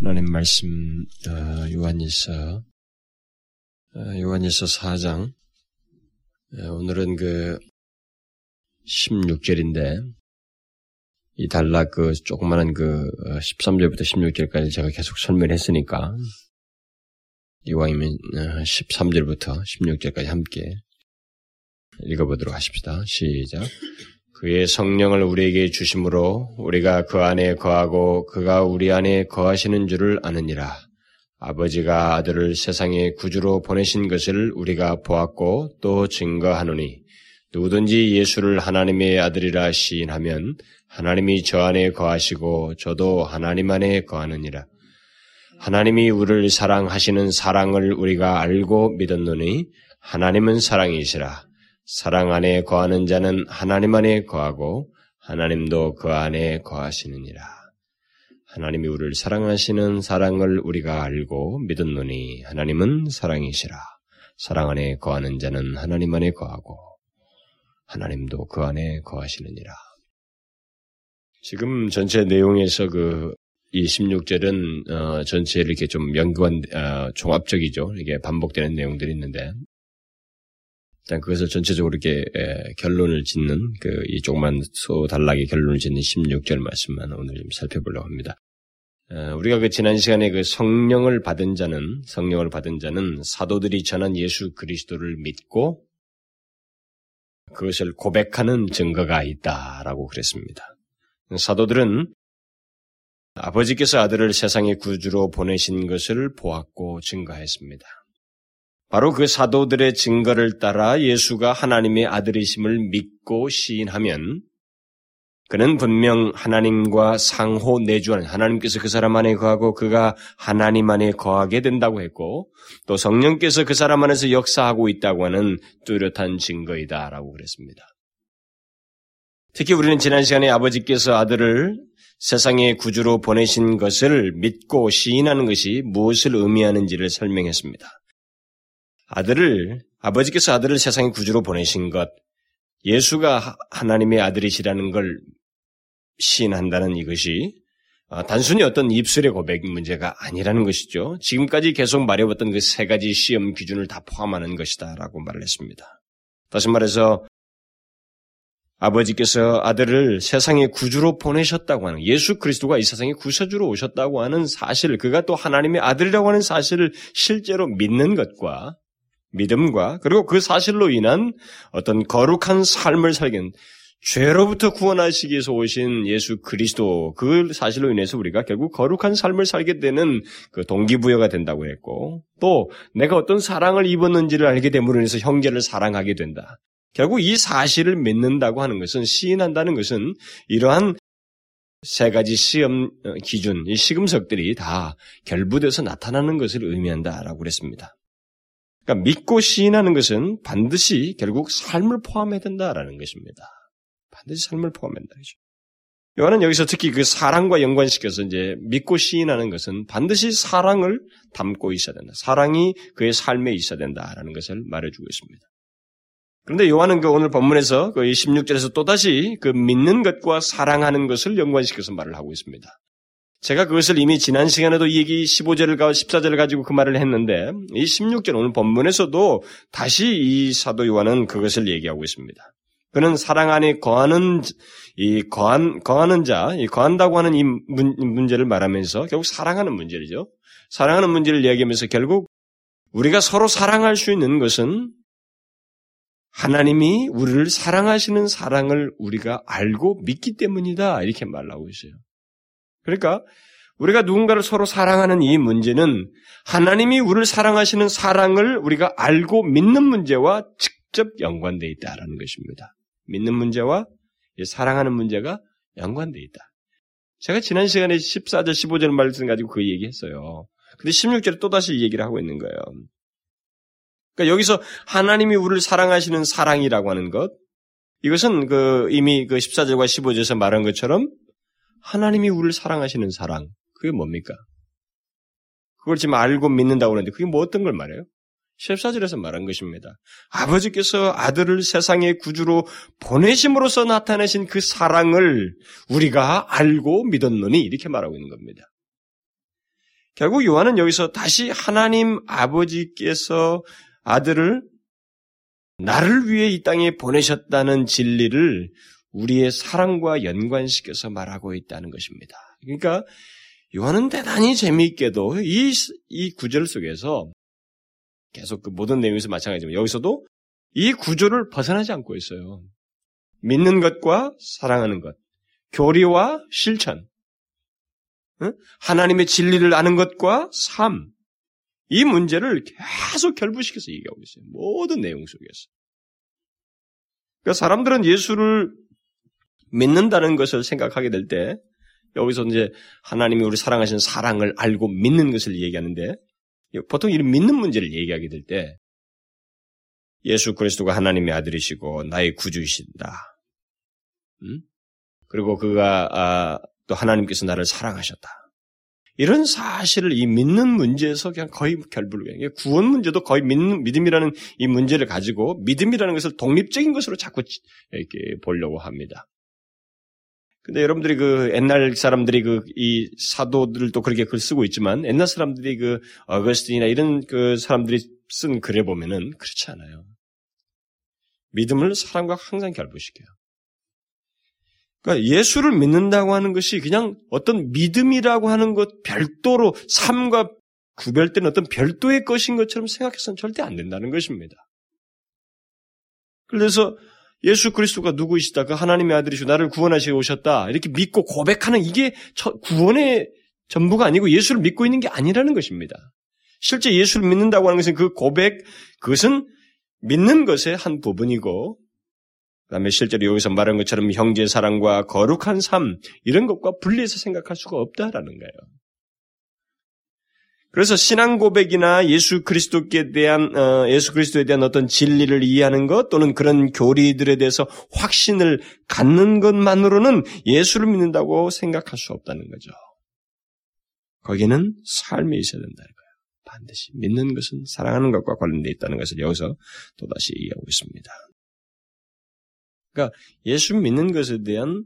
하나님 말씀 어, 요한일서 어, 요한일서 4장 어, 오늘은 그 16절인데 이 단락 그 조그마한 그 13절부터 16절까지 제가 계속 설명했으니까 이왕이면 13절부터 16절까지 함께 읽어보도록 하십시다. 시작. 그의 성령을 우리에게 주심으로 우리가 그 안에 거하고 그가 우리 안에 거하시는 줄을 아느니라. 아버지가 아들을 세상의 구주로 보내신 것을 우리가 보았고 또 증거하노니 누구든지 예수를 하나님의 아들이라 시인하면 하나님이 저 안에 거하시고 저도 하나님 안에 거하느니라. 하나님이 우리를 사랑하시는 사랑을 우리가 알고 믿었노니 하나님은 사랑이시라. 사랑 안에 거하는 자는 하나님 안에 거하고 하나님도 그 안에 거하시느니라. 하나님이 우리를 사랑하시는 사랑을 우리가 알고 믿었노니 하나님은 사랑이시라. 사랑 안에 거하는 자는 하나님 안에 거하고 하나님도 그 안에 거하시느니라. 지금 전체 내용에서 그이 16절은 어, 전체 이렇게 좀 연관 어, 종합적이죠. 이게 반복되는 내용들이 있는데 일단 그것을 전체적으로 이렇게 결론을 짓는 그 이 조그만 소단락의 결론을 짓는 16절 말씀만 오늘 좀 살펴보려고 합니다. 우리가 그 지난 시간에 그 성령을 받은 자는 성령을 받은 자는 사도들이 전한 예수 그리스도를 믿고 그것을 고백하는 증거가 있다라고 그랬습니다. 사도들은 아버지께서 아들을 세상의 구주로 보내신 것을 보았고 증거했습니다. 바로 그 사도들의 증거를 따라 예수가 하나님의 아들이심을 믿고 시인하면 그는 분명 하나님과 상호 내주하는 하나님께서 그 사람 안에 거하고 그가 하나님 안에 거하게 된다고 했고 또 성령께서 그 사람 안에서 역사하고 있다고 하는 뚜렷한 증거이다라고 그랬습니다. 특히 우리는 지난 시간에 아버지께서 아들을 세상의 구주로 보내신 것을 믿고 시인하는 것이 무엇을 의미하는지를 설명했습니다. 아들을 아버지께서 아들을 세상의 구주로 보내신 것, 예수가 하나님의 아들이시라는 걸 시인한다는 이것이 어, 단순히 어떤 입술의 고백 문제가 아니라는 것이죠. 지금까지 계속 말해왔던 그 세 가지 시험 기준을 다 포함하는 것이다라고 말을 했습니다. 다시 말해서 아버지께서 아들을 세상의 구주로 보내셨다고 하는 예수 그리스도가 이 세상의 구세주로 오셨다고 하는 사실, 그가 또 하나님의 아들이라고 하는 사실을 실제로 믿는 것과 믿음과 그리고 그 사실로 인한 어떤 거룩한 삶을 살긴 죄로부터 구원하시기 위해서 오신 예수 그리스도 그 사실로 인해서 우리가 결국 거룩한 삶을 살게 되는 그 동기부여가 된다고 했고 또 내가 어떤 사랑을 입었는지를 알게 됨으로 인해서 형제를 사랑하게 된다. 결국 이 사실을 믿는다고 하는 것은 시인한다는 것은 이러한 세 가지 시험 어, 기준, 이 시금석들이 다 결부돼서 나타나는 것을 의미한다라고 그랬습니다. 그러니까 믿고 시인하는 것은 반드시 결국 삶을 포함해야 된다라는 것입니다. 반드시 삶을 포함한다. 그죠? 요한은 여기서 특히 그 사랑과 연관시켜서 이제 믿고 시인하는 것은 반드시 사랑을 담고 있어야 된다. 사랑이 그의 삶에 있어야 된다라는 것을 말해주고 있습니다. 그런데 요한은 그 오늘 본문에서 그 16절에서 또다시 그 믿는 것과 사랑하는 것을 연관시켜서 말을 하고 있습니다. 제가 그것을 이미 지난 시간에도 이 얘기 15절을 가 14절을 가지고 그 말을 했는데 이 16절 오늘 본문에서도 다시 이 사도 요한은 그것을 얘기하고 있습니다. 그는 사랑 안에 거하는 이 거한 거하는 자, 이 거한다고 하는 이 문, 문제를 말하면서 결국 사랑하는 문제죠. 사랑하는 문제를 이야기하면서 결국 우리가 서로 사랑할 수 있는 것은 하나님이 우리를 사랑하시는 사랑을 우리가 알고 믿기 때문이다. 이렇게 말하고 있어요. 그러니까 우리가 누군가를 서로 사랑하는 이 문제는 하나님이 우리를 사랑하시는 사랑을 우리가 알고 믿는 문제와 직접 연관되어 있다라는 것입니다. 믿는 문제와 사랑하는 문제가 연관되어 있다. 제가 지난 시간에 14절, 15절 말씀 가지고 그 얘기했어요. 근데 16절에 또다시 이 얘기를 하고 있는 거예요. 그러니까 여기서 하나님이 우리를 사랑하시는 사랑이라고 하는 것, 이것은 그 이미 그 14절과 15절에서 말한 것처럼 하나님이 우리를 사랑하시는 사랑, 그게 뭡니까? 그걸 지금 알고 믿는다고 그러는데 그게 뭐 어떤 걸 말해요? 14절에서 말한 것입니다. 아버지께서 아들을 세상의 구주로 보내심으로써 나타내신 그 사랑을 우리가 알고 믿었노니 이렇게 말하고 있는 겁니다. 결국 요한은 여기서 다시 하나님 아버지께서 아들을 나를 위해 이 땅에 보내셨다는 진리를 우리의 사랑과 연관시켜서 말하고 있다는 것입니다. 그러니까 요한은 대단히 재미있게도 이, 이 구절 속에서 계속 그 모든 내용에서 마찬가지지만 여기서도 이 구조를 벗어나지 않고 있어요. 믿는 것과 사랑하는 것, 교리와 실천, 하나님의 진리를 아는 것과 삶, 이 문제를 계속 결부시켜서 얘기하고 있어요. 모든 내용 속에서. 그러니까 사람들은 예수를 믿는다는 것을 생각하게 될 때, 여기서 이제 하나님이 우리 사랑하신 사랑을 알고 믿는 것을 얘기하는데, 보통 이런 믿는 문제를 얘기하게 될 때, 예수 그리스도가 하나님의 아들이시고 나의 구주이신다. 음? 그리고 그가 아, 또 하나님께서 나를 사랑하셨다. 이런 사실을 이 믿는 문제에서 그냥 거의 결부를 구원 문제도 거의 믿는 믿음이라는 이 문제를 가지고 믿음이라는 것을 독립적인 것으로 자꾸 이렇게 보려고 합니다. 근데 여러분들이 그 옛날 사람들이 그 이 사도들도 그렇게 글 쓰고 있지만 옛날 사람들이 그 어거스틴이나 이런 그 사람들이 쓴 글에 보면은 그렇지 않아요. 믿음을 사람과 항상 결부시켜요. 그러니까 예수를 믿는다고 하는 것이 그냥 어떤 믿음이라고 하는 것 별도로 삶과 구별된 어떤 별도의 것인 것처럼 생각해서는 절대 안 된다는 것입니다. 그래서 예수 그리스도가 누구이시다, 그 하나님의 아들이시고 나를 구원하시고 오셨다 이렇게 믿고 고백하는 이게 구원의 전부가 아니고 예수를 믿고 있는 게 아니라는 것입니다. 실제 예수를 믿는다고 하는 것은 그 고백, 그것은 믿는 것의 한 부분이고 그 다음에 실제로 여기서 말한 것처럼 형제 사랑과 거룩한 삶 이런 것과 분리해서 생각할 수가 없다라는 거예요. 그래서 신앙 고백이나 예수 그리스도께 대한 어, 예수 그리스도에 대한 어떤 진리를 이해하는 것 또는 그런 교리들에 대해서 확신을 갖는 것만으로는 예수를 믿는다고 생각할 수 없다는 거죠. 거기는 삶이 있어야 된다는 거예요. 반드시 믿는 것은 사랑하는 것과 관련되어 있다는 것을 여기서 또다시 이해하고 있습니다. 그러니까 예수 믿는 것에 대한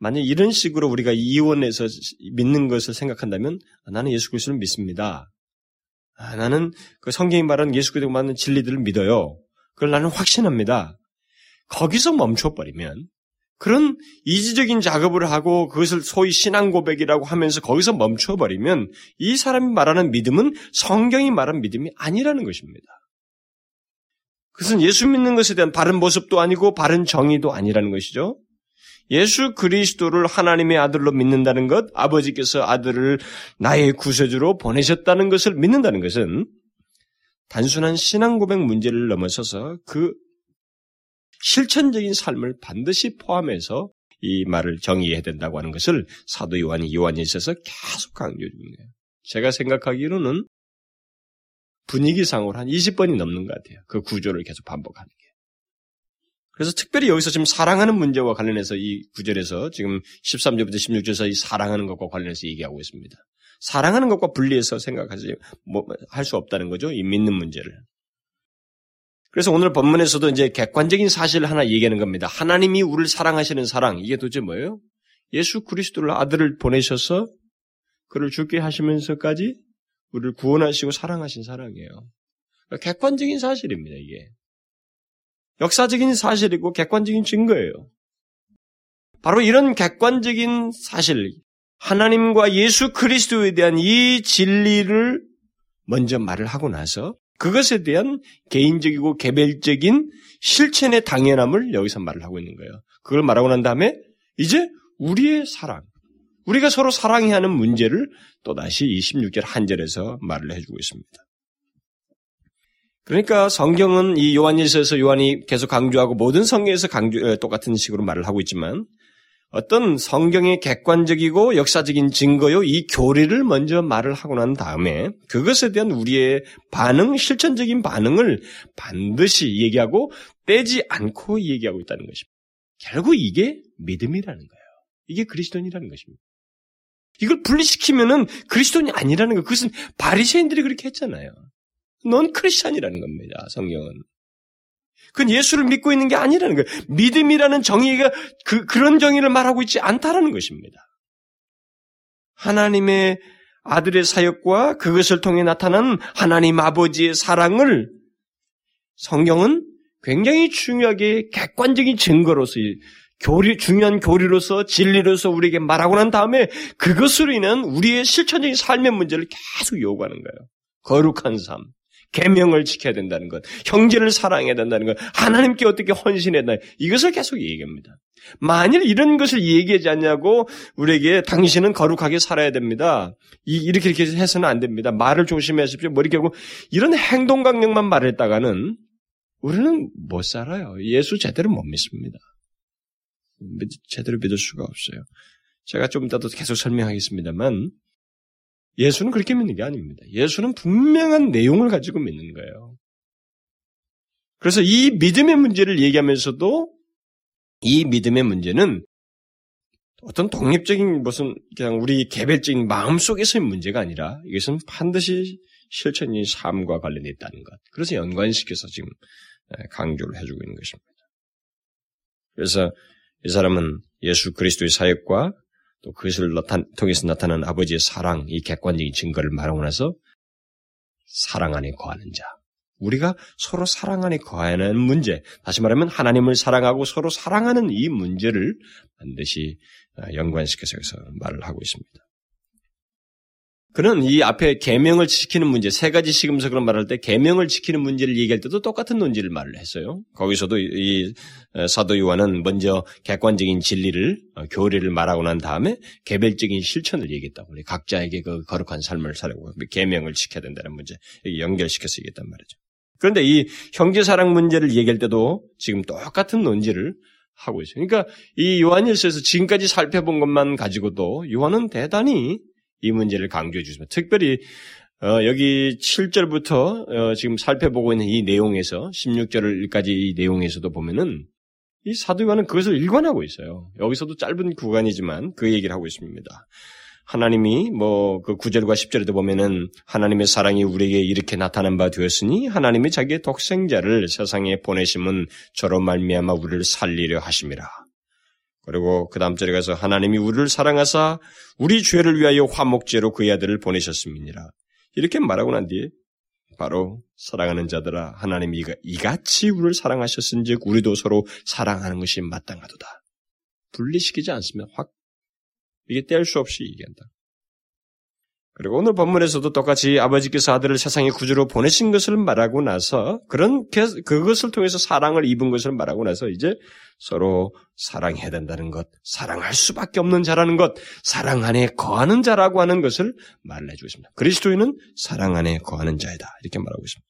만약 이런 식으로 우리가 이원해서 믿는 것을 생각한다면 아, 나는 예수 그리스도를 믿습니다. 아, 나는 그 성경이 말하는 예수 그리스도 맞는 진리들을 믿어요. 그걸 나는 확신합니다. 거기서 멈춰버리면 그런 이지적인 작업을 하고 그것을 소위 신앙 고백이라고 하면서 거기서 멈춰버리면 이 사람이 말하는 믿음은 성경이 말한 믿음이 아니라는 것입니다. 그것은 예수 믿는 것에 대한 바른 모습도 아니고 바른 정의도 아니라는 것이죠. 예수 그리스도를 하나님의 아들로 믿는다는 것, 아버지께서 아들을 나의 구세주로 보내셨다는 것을 믿는다는 것은 단순한 신앙 고백 문제를 넘어서서 그 실천적인 삶을 반드시 포함해서 이 말을 정의해야 된다고 하는 것을 사도 요한이 요한에 있어서 계속 주는 거예요. 제가 생각하기로는 분위기상으로 한 20번이 넘는 것 같아요. 그 구조를 계속 반복하는 게. 그래서 특별히 여기서 지금 사랑하는 문제와 관련해서 이 구절에서 지금 13절부터 16절에서 이 사랑하는 것과 관련해서 얘기하고 있습니다. 사랑하는 것과 분리해서 생각하지 뭐, 할 수 없다는 거죠. 이 믿는 문제를. 그래서 오늘 본문에서도 이제 객관적인 사실을 하나 얘기하는 겁니다. 하나님이 우리를 사랑하시는 사랑 이게 도대체 뭐예요? 예수 그리스도를 아들을 보내셔서 그를 죽게 하시면서까지 우리를 구원하시고 사랑하신 사랑이에요. 그러니까 객관적인 사실입니다, 이게. 역사적인 사실이고 객관적인 증거예요. 바로 이런 객관적인 사실, 하나님과 예수 그리스도에 대한 이 진리를 먼저 말을 하고 나서 그것에 대한 개인적이고 개별적인 실천의 당연함을 여기서 말을 하고 있는 거예요. 그걸 말하고 난 다음에 이제 우리의 사랑, 우리가 서로 사랑해야 하는 문제를 또다시 26절 한절에서 말을 해주고 있습니다. 그러니까 성경은 이 요한일서에서 요한이 계속 강조하고 모든 성경에서 강조 똑같은 식으로 말을 하고 있지만 어떤 성경의 객관적이고 역사적인 증거요 이 교리를 먼저 말을 하고 난 다음에 그것에 대한 우리의 반응 실천적인 반응을 반드시 얘기하고 떼지 않고 얘기하고 있다는 것입니다. 결국 이게 믿음이라는 거예요. 이게 그리스도인이라는 것입니다. 이걸 분리시키면은 그리스도인이 아니라는 거. 그것은 바리새인들이 그렇게 했잖아요. 넌 크리스찬이라는 겁니다. 성경은. 그건 예수를 믿고 있는 게 아니라는 거예요. 믿음이라는 정의가 그, 그런 정의를 말하고 있지 않다라는 것입니다. 하나님의 아들의 사역과 그것을 통해 나타난 하나님 아버지의 사랑을 성경은 굉장히 중요하게 객관적인 증거로서 교리, 중요한 교리로서 진리로서 우리에게 말하고 난 다음에 그것으로 인한 우리의 실천적인 삶의 문제를 계속 요구하는 거예요. 거룩한 삶, 계명을 지켜야 된다는 것, 형제를 사랑해야 된다는 것, 하나님께 어떻게 된다. 이것을 계속 얘기합니다. 만일 이런 것을 얘기하지 않냐고 우리에게 당신은 거룩하게 살아야 됩니다. 이렇게 이렇게 해서는 안 됩니다. 말을 조심하십시오. 뭐 이렇게 하고 이런 행동 강령만 말했다가는 우리는 못 살아요. 예수 제대로 못 믿습니다. 제대로 믿을 수가 없어요. 제가 좀 이따도 계속 설명하겠습니다만 예수는 그렇게 믿는 게 아닙니다. 예수는 분명한 내용을 가지고 믿는 거예요. 그래서 이 믿음의 문제를 얘기하면서도 이 믿음의 문제는 어떤 독립적인 무슨 그냥 우리 개별적인 마음 속에서의 문제가 아니라 이것은 반드시 실천인 삶과 관련돼 있다는 것. 그래서 연관시켜서 지금 강조를 해주고 있는 것입니다. 그래서 이 사람은 예수 그리스도의 사역과 또 그것을 나타, 통해서 나타난 아버지의 사랑, 이 객관적인 증거를 말하고 나서 사랑 안에 거하는 자. 우리가 서로 사랑 안에 거하는 문제, 다시 말하면 하나님을 사랑하고 서로 사랑하는 이 문제를 반드시 연관시켜서 말을 하고 있습니다. 그는 이 앞에 계명을 지키는 문제 세 가지 시금석으로 말할 때 계명을 지키는 문제를 얘기할 때도 똑같은 논지를 말을 했어요. 거기서도 이 사도 요한은 먼저 객관적인 진리를 어, 교리를 말하고 난 다음에 개별적인 실천을 얘기했다고 우리 각자에게 그 거룩한 삶을 살고 계명을 지켜야 된다는 문제 연결시켜서 얘기했단 말이죠. 그런데 이 형제 사랑 문제를 얘기할 때도 지금 똑같은 논지를 하고 있어요. 그러니까 이 요한일서에서 지금까지 살펴본 것만 가지고도 요한은 대단히 이 문제를 강조해 주십니다. 특별히 어, 여기 7절부터 어, 지금 살펴보고 있는 이 내용에서 16절까지 이 내용에서도 보면은 이 사도 요한은 그것을 일관하고 있어요. 여기서도 짧은 구간이지만 그 얘기를 하고 있습니다. 하나님이 뭐그 9절과 10절에도 보면은 하나님의 사랑이 우리에게 이렇게 나타난 바 되었으니 하나님이 자기의 독생자를 세상에 보내심은 저로 말미암아 우리를 살리려 하심이라. 그리고 그 다음 절에 가서 하나님이 우리를 사랑하사 우리 죄를 위하여 화목제로 그의 아들을 보내셨음이니라. 이렇게 말하고 난 뒤에 바로 사랑하는 자들아 하나님이 이같이 우리를 사랑하셨은즉 우리도 서로 사랑하는 것이 마땅하도다. 분리시키지 않으면 확 이게 뗄 수 없이 얘기한다. 그리고 오늘 본문에서도 똑같이 아버지께서 아들을 세상의 구주로 보내신 것을 말하고 나서 그런 그것을 통해서 사랑을 입은 것을 말하고 나서 이제 서로 사랑해야 된다는 것, 사랑할 수밖에 없는 자라는 것, 사랑 안에 거하는 자라고 하는 것을 말해 주십니다. 그리스도인은 사랑 안에 거하는 자이다 이렇게 말하고 있습니다.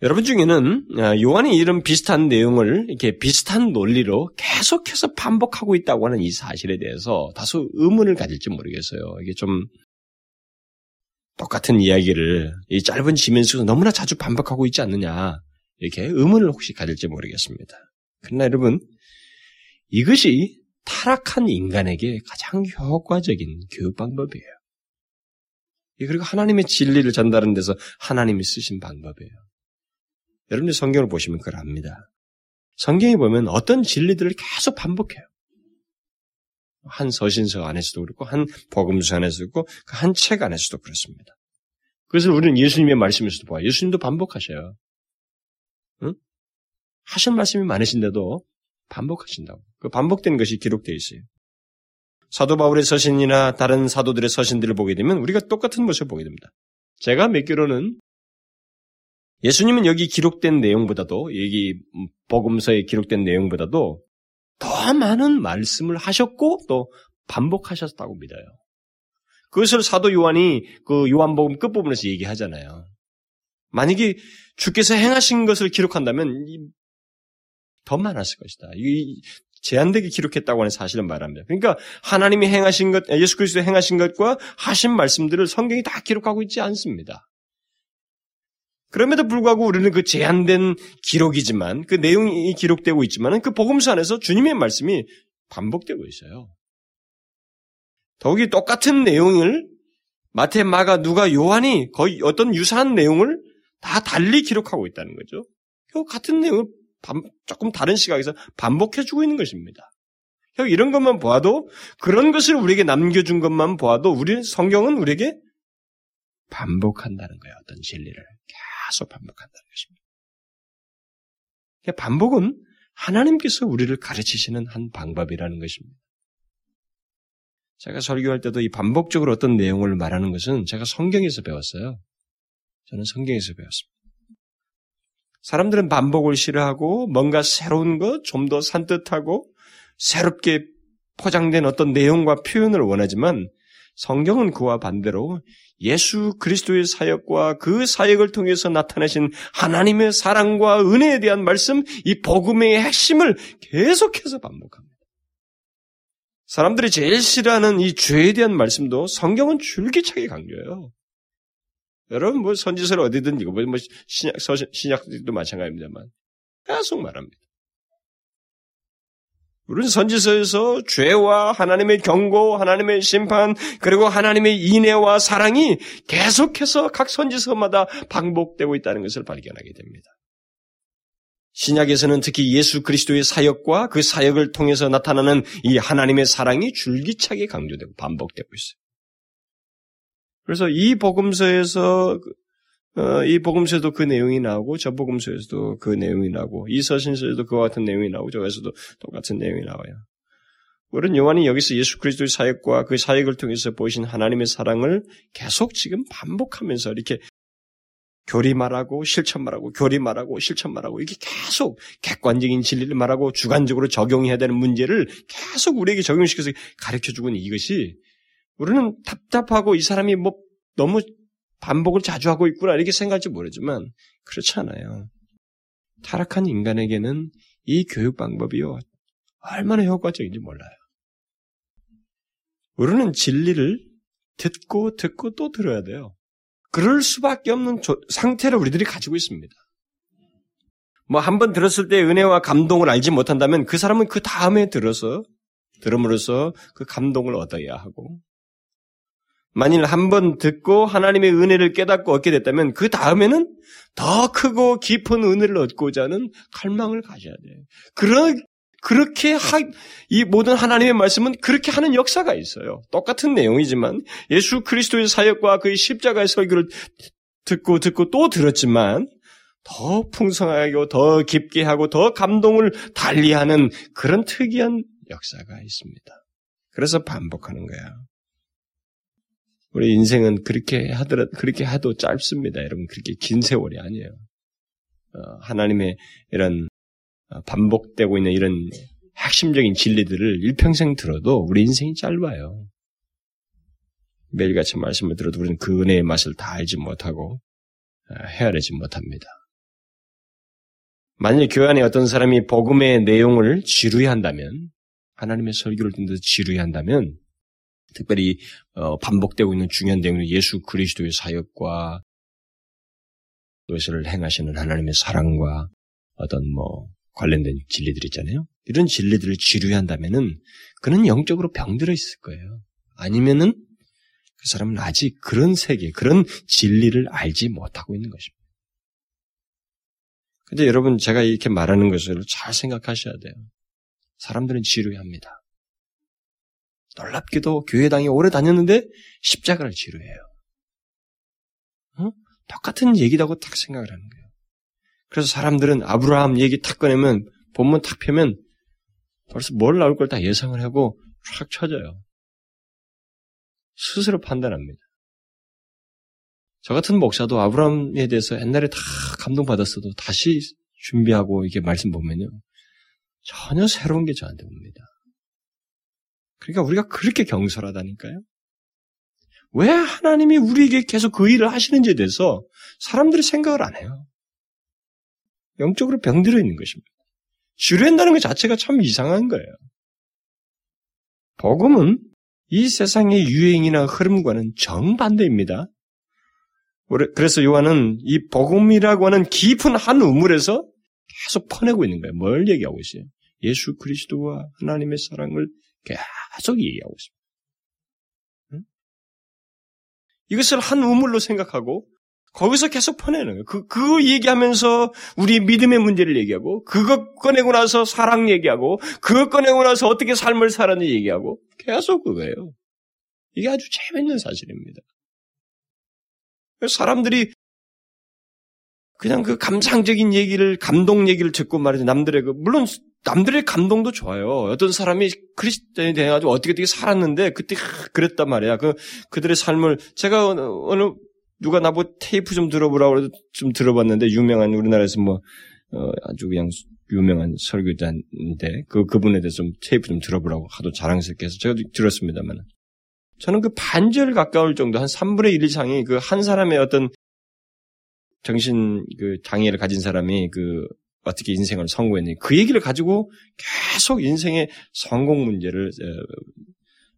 여러분 중에는 아, 요한이 이런 비슷한 내용을 이렇게 비슷한 논리로 계속해서 반복하고 있다고 하는 이 사실에 대해서 다소 의문을 가질지 모르겠어요. 이게 좀 똑같은 이야기를 이 짧은 지면 속에서 너무나 자주 반복하고 있지 않느냐 이렇게 의문을 혹시 가질지 모르겠습니다. 그러나 여러분 이것이 타락한 인간에게 가장 효과적인 교육 방법이에요. 그리고 하나님의 진리를 전달하는 데서 하나님이 쓰신 방법이에요. 여러분들 성경을 보시면 그걸 압니다. 성경에 보면 어떤 진리들을 계속 반복해요. 한 서신서 안에서도 그렇고, 한 복음서 안에서도 그렇고, 그한책 안에서도 그렇습니다. 그것을 우리는 예수님의 말씀에서도 봐요. 예수님도 반복하셔요. 응? 하신 말씀이 많으신데도 반복하신다고. 그 반복된 것이 기록되어 있어요. 사도 바울의 서신이나 다른 사도들의 서신들을 보게 되면 우리가 똑같은 모습을 보게 됩니다. 제가 맺기로는 예수님은 여기 기록된 내용보다도 여기 복음서에 기록된 내용보다도 더 많은 말씀을 하셨고 또 반복하셨다고 믿어요. 그것을 사도 요한이 그 요한복음 끝부분에서 얘기하잖아요. 만약에 주께서 행하신 것을 기록한다면 더 많았을 것이다. 이 제한되게 기록했다고 하는 사실을 말합니다. 그러니까 하나님이 행하신 것, 예수 그리스도 행하신 것과 하신 말씀들을 성경이 다 기록하고 있지 않습니다. 그럼에도 불구하고 우리는 그 제한된 기록이지만 그 내용이 기록되고 있지만 그 복음서 안에서 주님의 말씀이 반복되고 있어요. 더욱이 똑같은 내용을 마태, 마가, 누가, 요한이 거의 어떤 유사한 내용을 다 달리 기록하고 있다는 거죠. 그 같은 내용을 조금 다른 시각에서 반복해주고 있는 것입니다. 이런 것만 보아도 그런 것을 우리에게 남겨준 것만 보아도 우리 성경은 우리에게 반복한다는 거예요. 어떤 진리를 계속 반복한다는 것입니다. 반복은 하나님께서 우리를 가르치시는 한 방법이라는 것입니다. 제가 설교할 때도 이 반복적으로 어떤 내용을 말하는 것은 제가 성경에서 배웠어요. 저는 성경에서 배웠습니다. 사람들은 반복을 싫어하고 뭔가 새로운 것, 좀 더 산뜻하고 새롭게 포장된 어떤 내용과 표현을 원하지만 성경은 그와 반대로 예수 그리스도의 사역과 그 사역을 통해서 나타내신 하나님의 사랑과 은혜에 대한 말씀, 이 복음의 핵심을 계속해서 반복합니다. 사람들이 제일 싫어하는 이 죄에 대한 말씀도 성경은 줄기차게 강조해요. 여러분 뭐 선지서를 어디든 이거 뭐 신약 서, 신약도 마찬가지입니다만 계속 말합니다. 우리는 선지서에서 죄와 하나님의 경고, 하나님의 심판, 그리고 하나님의 인애와 사랑이 계속해서 각 선지서마다 반복되고 있다는 것을 발견하게 됩니다. 신약에서는 특히 예수 그리스도의 사역과 그 사역을 통해서 나타나는 이 하나님의 사랑이 줄기차게 강조되고 반복되고 있어요. 그래서 이 복음서에서 어, 이 복음서에도 그 내용이 나오고 저 복음서에서도 그 내용이 나오고 이 서신서에도 그와 같은 내용이 나오고 저에서도 똑같은 내용이 나와요. 우리는 요한이 여기서 예수 그리스도의 사역과 그 사역을 통해서 보이신 하나님의 사랑을 계속 지금 반복하면서 이렇게 교리 말하고 실천 말하고 교리 말하고 실천 말하고 이게 계속 객관적인 진리를 말하고 주관적으로 적용해야 되는 문제를 계속 우리에게 적용시켜서 가르쳐 주고 있는 이것이 우리는 답답하고 이 사람이 뭐 너무 반복을 자주 하고 있구나 이렇게 생각할지 모르지만 그렇지 않아요. 타락한 인간에게는 이 교육 방법이요 얼마나 효과적인지 몰라요. 우리는 진리를 듣고 듣고 또 들어야 돼요. 그럴 수밖에 없는 조, 상태를 우리들이 가지고 있습니다. 뭐 한 번 들었을 때 은혜와 감동을 알지 못한다면 그 사람은 그 다음에 들어서 들음으로써 그 감동을 얻어야 하고 만일 한 번 듣고 하나님의 은혜를 깨닫고 얻게 됐다면 그 다음에는 더 크고 깊은 은혜를 얻고자 하는 갈망을 가져야 돼요. 그러, 그렇게 하, 이 모든 하나님의 말씀은 그렇게 하는 역사가 있어요. 똑같은 내용이지만 예수 그리스도의 사역과 그의 십자가의 설교를 듣고 듣고 또 들었지만 더 풍성하고 더 깊게 하고 더 감동을 달리하는 그런 특이한 역사가 있습니다. 그래서 반복하는 거야. 우리 인생은 그렇게 하더라 그렇게 해도 짧습니다. 여러분 그렇게 긴 세월이 아니에요. 어, 하나님의 이런 어, 반복되고 있는 이런 핵심적인 진리들을 일평생 들어도 우리 인생이 짧아요. 매일같이 말씀을 들어도 우리는 그 은혜의 맛을 다 알지 못하고 어, 헤아리지 못합니다. 만일 교회 안에 어떤 사람이 복음의 내용을 지루해 한다면 하나님의 설교를 듣는 데 지루해 한다면 특별히 어, 반복되고 있는 중요한 내용은 예수 그리스도의 사역과 그것을 행하시는 하나님의 사랑과 어떤 뭐 관련된 진리들 있잖아요. 이런 진리들을 지루해한다면은 그는 영적으로 병들어 있을 거예요. 아니면은 그 사람은 아직 그런 세계, 그런 진리를 알지 못하고 있는 것입니다. 근데 여러분 제가 이렇게 말하는 것을 잘 생각하셔야 돼요. 사람들은 지루해합니다. 놀랍게도 교회당에 오래 다녔는데 십자가를 지루해요. 어? 똑같은 얘기라고 딱 생각을 하는 거예요. 그래서 사람들은 아브라함 얘기 탁 꺼내면 본문 탁 펴면 벌써 뭘 나올 걸 다 예상을 하고 촥 쳐져요. 스스로 판단합니다. 저 같은 목사도 아브라함에 대해서 옛날에 다 감동받았어도 다시 준비하고 이게 말씀 보면요. 전혀 새로운 게 저한테 옵니다. 그러니까 우리가 그렇게 경솔하다니까요. 왜 하나님이 우리에게 계속 그 일을 하시는지에 대해서 사람들이 생각을 안 해요. 영적으로 병들어 있는 것입니다. 지루한다는 것 자체가 참 이상한 거예요. 복음은 이 세상의 유행이나 흐름과는 정반대입니다. 그래서 요한은 이 복음이라고 하는 깊은 한 우물에서 계속 퍼내고 있는 거예요. 뭘 얘기하고 있어요? 예수 그리스도와 하나님의 사랑을 계속 얘기하고 있습니다. 이것을 한 우물로 생각하고 거기서 계속 퍼내는 거예요. 그, 그 얘기하면서 우리 믿음의 문제를 얘기하고, 그것 꺼내고 나서 사랑 얘기하고, 그것 꺼내고 나서 어떻게 삶을 살았는지 얘기하고, 계속 그거예요. 이게 아주 재밌는 사실입니다. 사람들이 그냥 그 감상적인 얘기를, 감동 얘기를 듣고 말이죠. 남들의 그, 물론 남들의 감동도 좋아요. 어떤 사람이 크리스천이 돼가지고 어떻게 어떻게 살았는데 그때 그랬단 말이야. 그 그들의 삶을 제가 어느, 누가 나보고 테이프 좀 들어보라고 그래도 좀 들어봤는데 유명한 우리나라에서 뭐 어, 아주 그냥 유명한 설교자인데 그 그분에 대해서 좀 테이프 좀 들어보라고 하도 자랑스럽게 해서 제가 들었습니다만 저는 그 반절 가까울 정도 한 3분의 1 이상이 그 한 사람의 어떤 정신 그 장애를 가진 사람이 그 어떻게 인생을 성공했는지 그 얘기를 가지고 계속 인생의 성공 문제를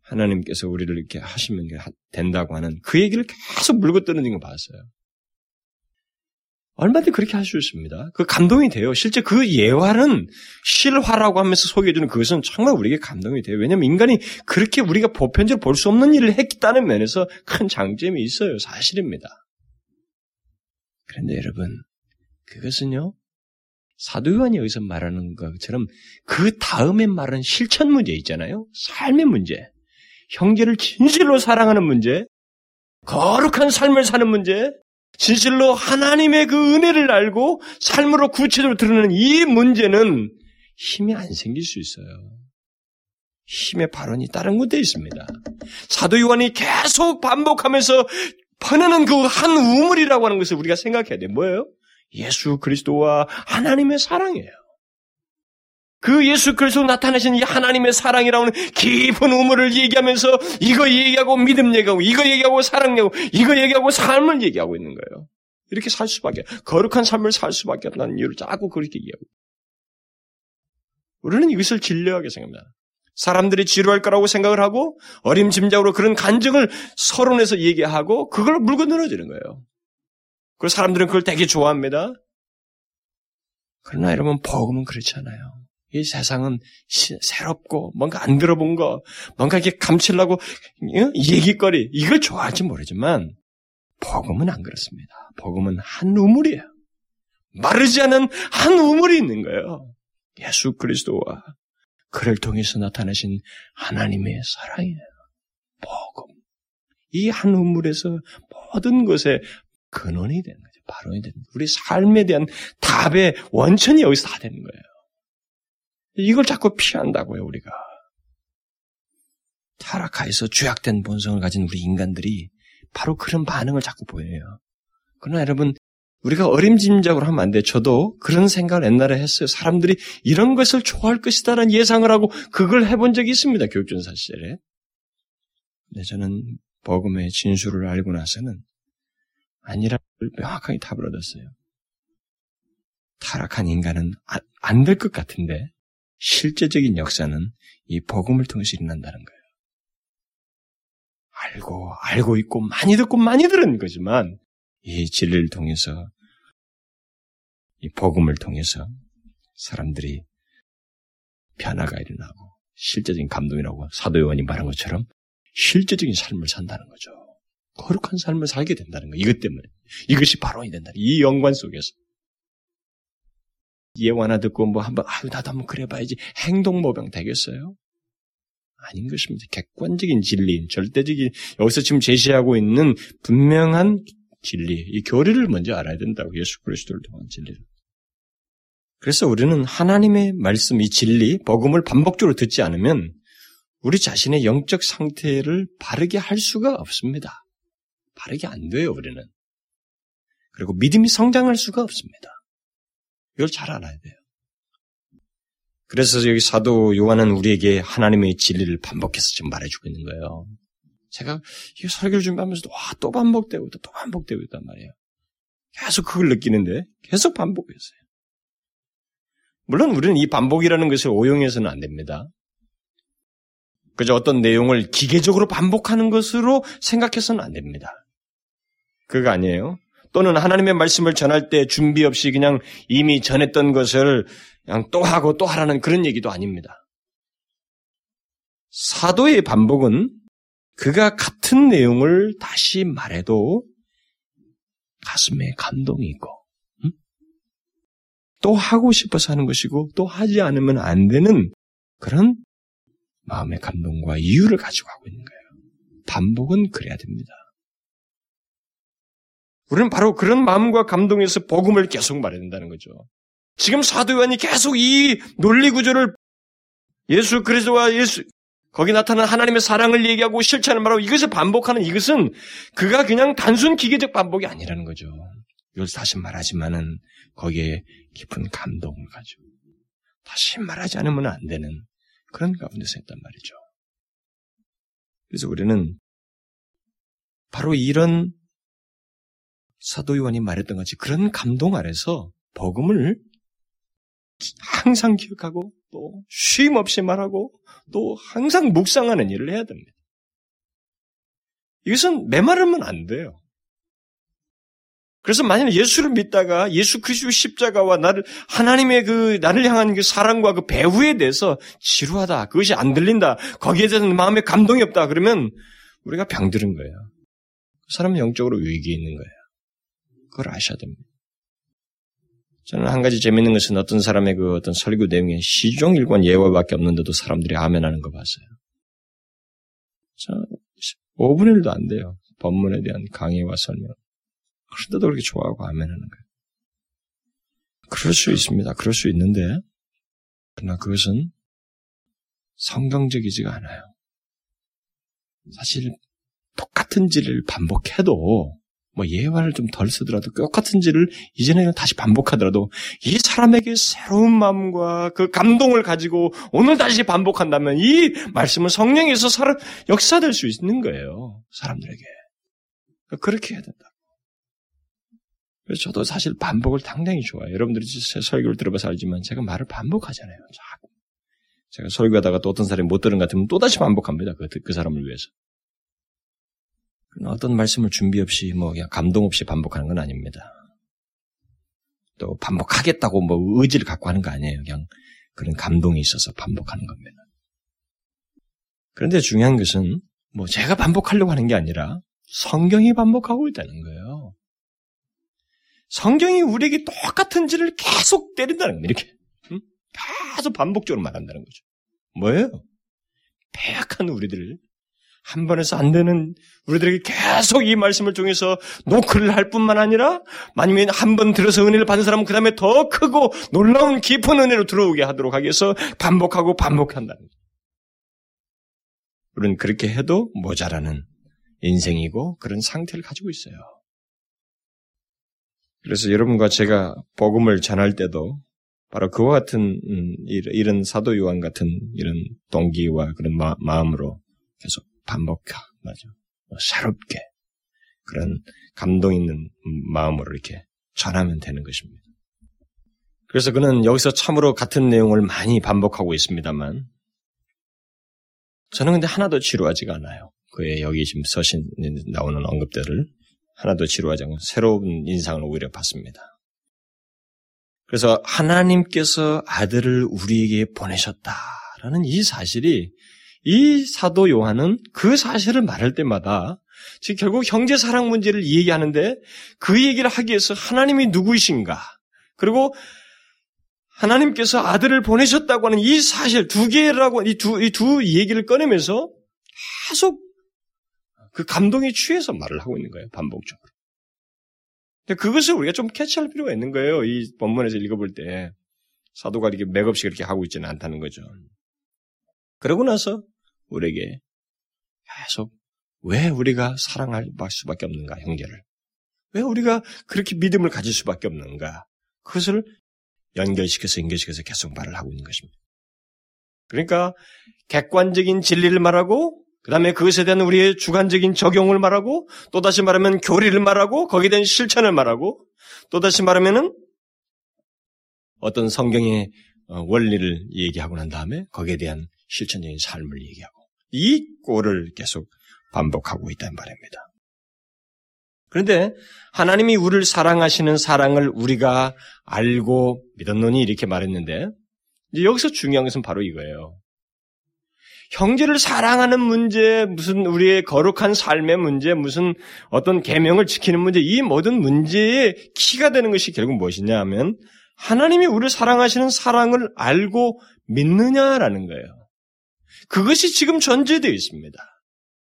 하나님께서 우리를 이렇게 하시면 된다고 하는 그 얘기를 계속 물고 뜨는 거 봤어요. 얼마든지 그렇게 할 수 있습니다. 그 감동이 돼요. 실제 그 예화는 실화라고 하면서 소개해주는 그것은 정말 우리에게 감동이 돼요. 왜냐하면 인간이 그렇게 우리가 보편적으로 볼 수 없는 일을 했다는 면에서 큰 장점이 있어요. 사실입니다. 그런데 여러분, 그것은요, 사도 요한이 여기서 말하는 것처럼 그 다음에 말하는 실천 문제 있잖아요. 삶의 문제. 형제를 진실로 사랑하는 문제. 거룩한 삶을 사는 문제. 진실로 하나님의 그 은혜를 알고 삶으로 구체적으로 드러내는 이 문제는 힘이 안 생길 수 있어요. 힘의 발언이 다른 곳에 있습니다. 사도 요한이 계속 반복하면서 퍼내는 그 한 우물이라고 하는 것을 우리가 생각해야 돼. 뭐예요? 예수 그리스도와 하나님의 사랑이에요. 그 예수 그리스도 나타내신 이 하나님의 사랑이라는 깊은 우물을 얘기하면서 이거 얘기하고 믿음 얘기하고 이거 얘기하고 사랑 얘기하고 이거 얘기하고 삶을 얘기하고 있는 거예요. 이렇게 살 수밖에 거룩한 삶을 살 수밖에 없다는 이유를 자꾸 그렇게 얘기하고 우리는 이것을 진리하게 생각합니다. 사람들이 지루할 거라고 생각을 하고 어림짐작으로 그런 간증을 서론에서 얘기하고 그걸 물고 늘어지는 거예요. 그리고 사람들은 그걸 되게 좋아합니다. 그러나 여러분 복음은 그렇지 않아요. 이 세상은 시, 새롭고 뭔가 안 들어본 거, 뭔가 이렇게 감칠라고 얘기거리 이걸 좋아할지 모르지만 복음은 안 그렇습니다. 복음은 한 우물이에요. 마르지 않은 한 우물이 있는 거예요. 예수 그리스도와 그를 통해서 나타나신 하나님의 사랑이에요. 복음. 이 한 우물에서 모든 것에 근원이 되는 거죠. 바로이 되는 거예요. 우리 삶에 대한 답의 원천이 여기서 다 되는 거예요. 이걸 자꾸 피한다고요, 우리가. 타락하에서 죄악된 본성을 가진 우리 인간들이 바로 그런 반응을 자꾸 보여요. 그러나 여러분, 우리가 어림짐작으로 하면 안 돼. 저도 그런 생각을 옛날에 했어요. 사람들이 이런 것을 좋아할 것이다라는 예상을 하고 그걸 해본 적이 있습니다. 교육전사 시절에. 근데 저는 복음의 진수를 알고 나서는 아니라를 명확하게 답을 얻었어요. 타락한 인간은 안 될 것 같은데 실제적인 역사는 이 복음을 통해서 일어난다는 거예요. 알고 알고 있고 많이 듣고 많이 들은 거지만 이 진리를 통해서 이 복음을 통해서 사람들이 변화가 일어나고 실제적인 감동이라고 사도 요한이 말한 것처럼 실제적인 삶을 산다는 거죠. 거룩한 삶을 살게 된다는 거. 이것 때문에. 이것이 바로이 된다. 이 영관 속에서. 예화 하나 듣고 뭐 한번, 아유, 나도 한번 그래봐야지. 행동모병 되겠어요? 아닌 것입니다. 객관적인 진리, 절대적인, 여기서 지금 제시하고 있는 분명한 진리, 이 교리를 먼저 알아야 된다고. 예수 그리스도를 통한 진리를. 그래서 우리는 하나님의 말씀, 이 진리, 복음을 반복적으로 듣지 않으면 우리 자신의 영적 상태를 바르게 할 수가 없습니다. 바르게 안 돼요, 우리는. 그리고 믿음이 성장할 수가 없습니다. 이걸 잘 알아야 돼요. 그래서 여기 사도 요한은 우리에게 하나님의 진리를 반복해서 지금 말해주고 있는 거예요. 제가 이 설교를 준비하면서도 와, 또 반복되고 있다, 또 반복되고 있단 말이에요. 계속 그걸 느끼는데 계속 반복했어요. 물론 우리는 이 반복이라는 것을 오용해서는 안 됩니다. 그저 어떤 내용을 기계적으로 반복하는 것으로 생각해서는 안 됩니다. 그거 아니에요. 또는 하나님의 말씀을 전할 때 준비 없이 그냥 이미 전했던 것을 그냥 또 하고 또 하라는 그런 얘기도 아닙니다. 사도의 반복은 그가 같은 내용을 다시 말해도 가슴에 감동이 있고 음? 또 하고 싶어서 하는 것이고 또 하지 않으면 안 되는 그런 마음의 감동과 이유를 가지고 하고 있는 거예요. 반복은 그래야 됩니다. 우리는 바로 그런 마음과 감동에서 복음을 계속 말해야 된다는 거죠. 지금 사도 요한이 계속 이 논리 구조를 예수 그리스도와 예수 거기 나타난 하나님의 사랑을 얘기하고 실천을 말하고 이것을 반복하는 이것은 그가 그냥 단순 기계적 반복이 아니라는 거죠. 이것을 다시 말하지만은 거기에 깊은 감동을 가지고 다시 말하지 않으면 안 되는 그런 가운데서 했단 말이죠. 그래서 우리는 바로 이런 사도 요한이 말했던 같이 그런 감동 아래서 복음을 항상 기억하고 또 쉼 없이 말하고 또 항상 묵상하는 일을 해야 됩니다. 이것은 메마르면 안 돼요. 그래서 만약 예수를 믿다가 예수 그리스도의 십자가와 나를 하나님의 그 나를 향한 그 사랑과 그 배후에 대해서 지루하다. 그것이 안 들린다. 거기에 대한 마음에 감동이 없다. 그러면 우리가 병들은 거예요. 그 사람은 영적으로 위기에 있는 거예요. 그걸 아셔야 됩니다. 저는 한 가지 재밌는 것은 어떤 사람의 그 어떤 설교 내용에 시종일관 예화밖에 없는데도 사람들이 아멘하는 거 봤어요. 저 5분의 1도 안 돼요. 법문에 대한 강의와 설명. 그런데도 그렇게 좋아하고 아멘하는 거예요. 그럴 수 있습니다. 그럴 수 있는데, 그러나 그것은 성경적이지가 않아요. 사실 똑같은 질을 반복해도 뭐 예화를 좀 덜 쓰더라도 똑같은 질을 이전에는 다시 반복하더라도 이 사람에게 새로운 마음과 그 감동을 가지고 오늘 다시 반복한다면 이 말씀은 성령에서 살아, 역사될 수 있는 거예요. 사람들에게. 그렇게 해야 된다. 저도 사실 반복을 당장히 좋아해요. 여러분들이 제 설교를 들어봐서 알지만 제가 말을 반복하잖아요. 자꾸. 제가 설교하다가 또 어떤 사람이 못 들은 것 같으면 또다시 반복합니다. 그, 그 사람을 위해서. 어떤 말씀을 준비 없이 뭐 그냥 감동 없이 반복하는 건 아닙니다. 또 반복하겠다고 뭐 의지를 갖고 하는 거 아니에요. 그냥 그런 감동이 있어서 반복하는 겁니다. 그런데 중요한 것은 뭐 제가 반복하려고 하는 게 아니라 성경이 반복하고 있다는 거예요. 성경이 우리에게 똑같은 질을 계속 때린다는 겁니다. 이렇게. 응? 계속 반복적으로 말한다는 거죠. 뭐예요? 배약한 우리들을 한 번에서 안 되는 우리들에게 계속 이 말씀을 통해서 노크를 할 뿐만 아니라 만약에 한번 들어서 은혜를 받은 사람은 그 다음에 더 크고 놀라운 깊은 은혜로 들어오게 하도록 하기 위해서 반복하고 반복한다는. 우리는 그렇게 해도 모자라는 인생이고 그런 상태를 가지고 있어요. 그래서 여러분과 제가 복음을 전할 때도 바로 그와 같은 음, 이런 사도 요한 같은 이런 동기와 그런 마, 음으로 계속 반복하 맞아 뭐 새롭게 그런 감동 있는 마음으로 이렇게 전하면 되는 것입니다. 그래서 그는 여기서 참으로 같은 내용을 많이 반복하고 있습니다만 저는 근데 하나도 지루하지가 않아요. 그의 여기 지금 서신 나오는 언급들을 하나도 지루하지 않고 새로운 인상을 오히려 받습니다. 그래서 하나님께서 아들을 우리에게 보내셨다라는 이 사실이 이 사도 요한은 그 사실을 말할 때마다 즉 결국 형제 사랑 문제를 얘기하는데 그 얘기를 하기 위해서 하나님이 누구이신가 그리고 하나님께서 아들을 보내셨다고 하는 이 사실 두 개라고 이두 이 두 얘기를 꺼내면서 계속 그 감동에 취해서 말을 하고 있는 거예요, 반복적으로. 근데 그것을 우리가 좀 캐치할 필요가 있는 거예요. 이 본문에서 읽어볼 때. 사도가 이렇게 맥없이 그렇게 하고 있지는 않다는 거죠. 그러고 나서 우리에게 계속 왜 우리가 사랑할 수밖에 없는가, 형제를. 왜 우리가 그렇게 믿음을 가질 수밖에 없는가. 그것을 연결시켜서 연결시켜서 계속 말을 하고 있는 것입니다. 그러니까 객관적인 진리를 말하고 그 다음에 그것에 대한 우리의 주관적인 적용을 말하고, 또다시 말하면 교리를 말하고, 거기에 대한 실천을 말하고, 또다시 말하면은 어떤 성경의 어, 원리를 얘기하고 난 다음에 거기에 대한 실천적인 삶을 얘기하고, 이 꼴을 계속 반복하고 있다는 말입니다. 그런데 하나님이 우리를 사랑하시는 사랑을 우리가 알고 믿었노니 이렇게 말했는데, 이제 여기서 중요한 것은 바로 이거예요. 형제를 사랑하는 문제, 무슨 우리의 거룩한 삶의 문제, 무슨 어떤 계명을 지키는 문제, 이 모든 문제의 키가 되는 것이 결국 무엇이냐 하면 하나님이 우리를 사랑하시는 사랑을 알고 믿느냐라는 거예요. 그것이 지금 전제되어 있습니다.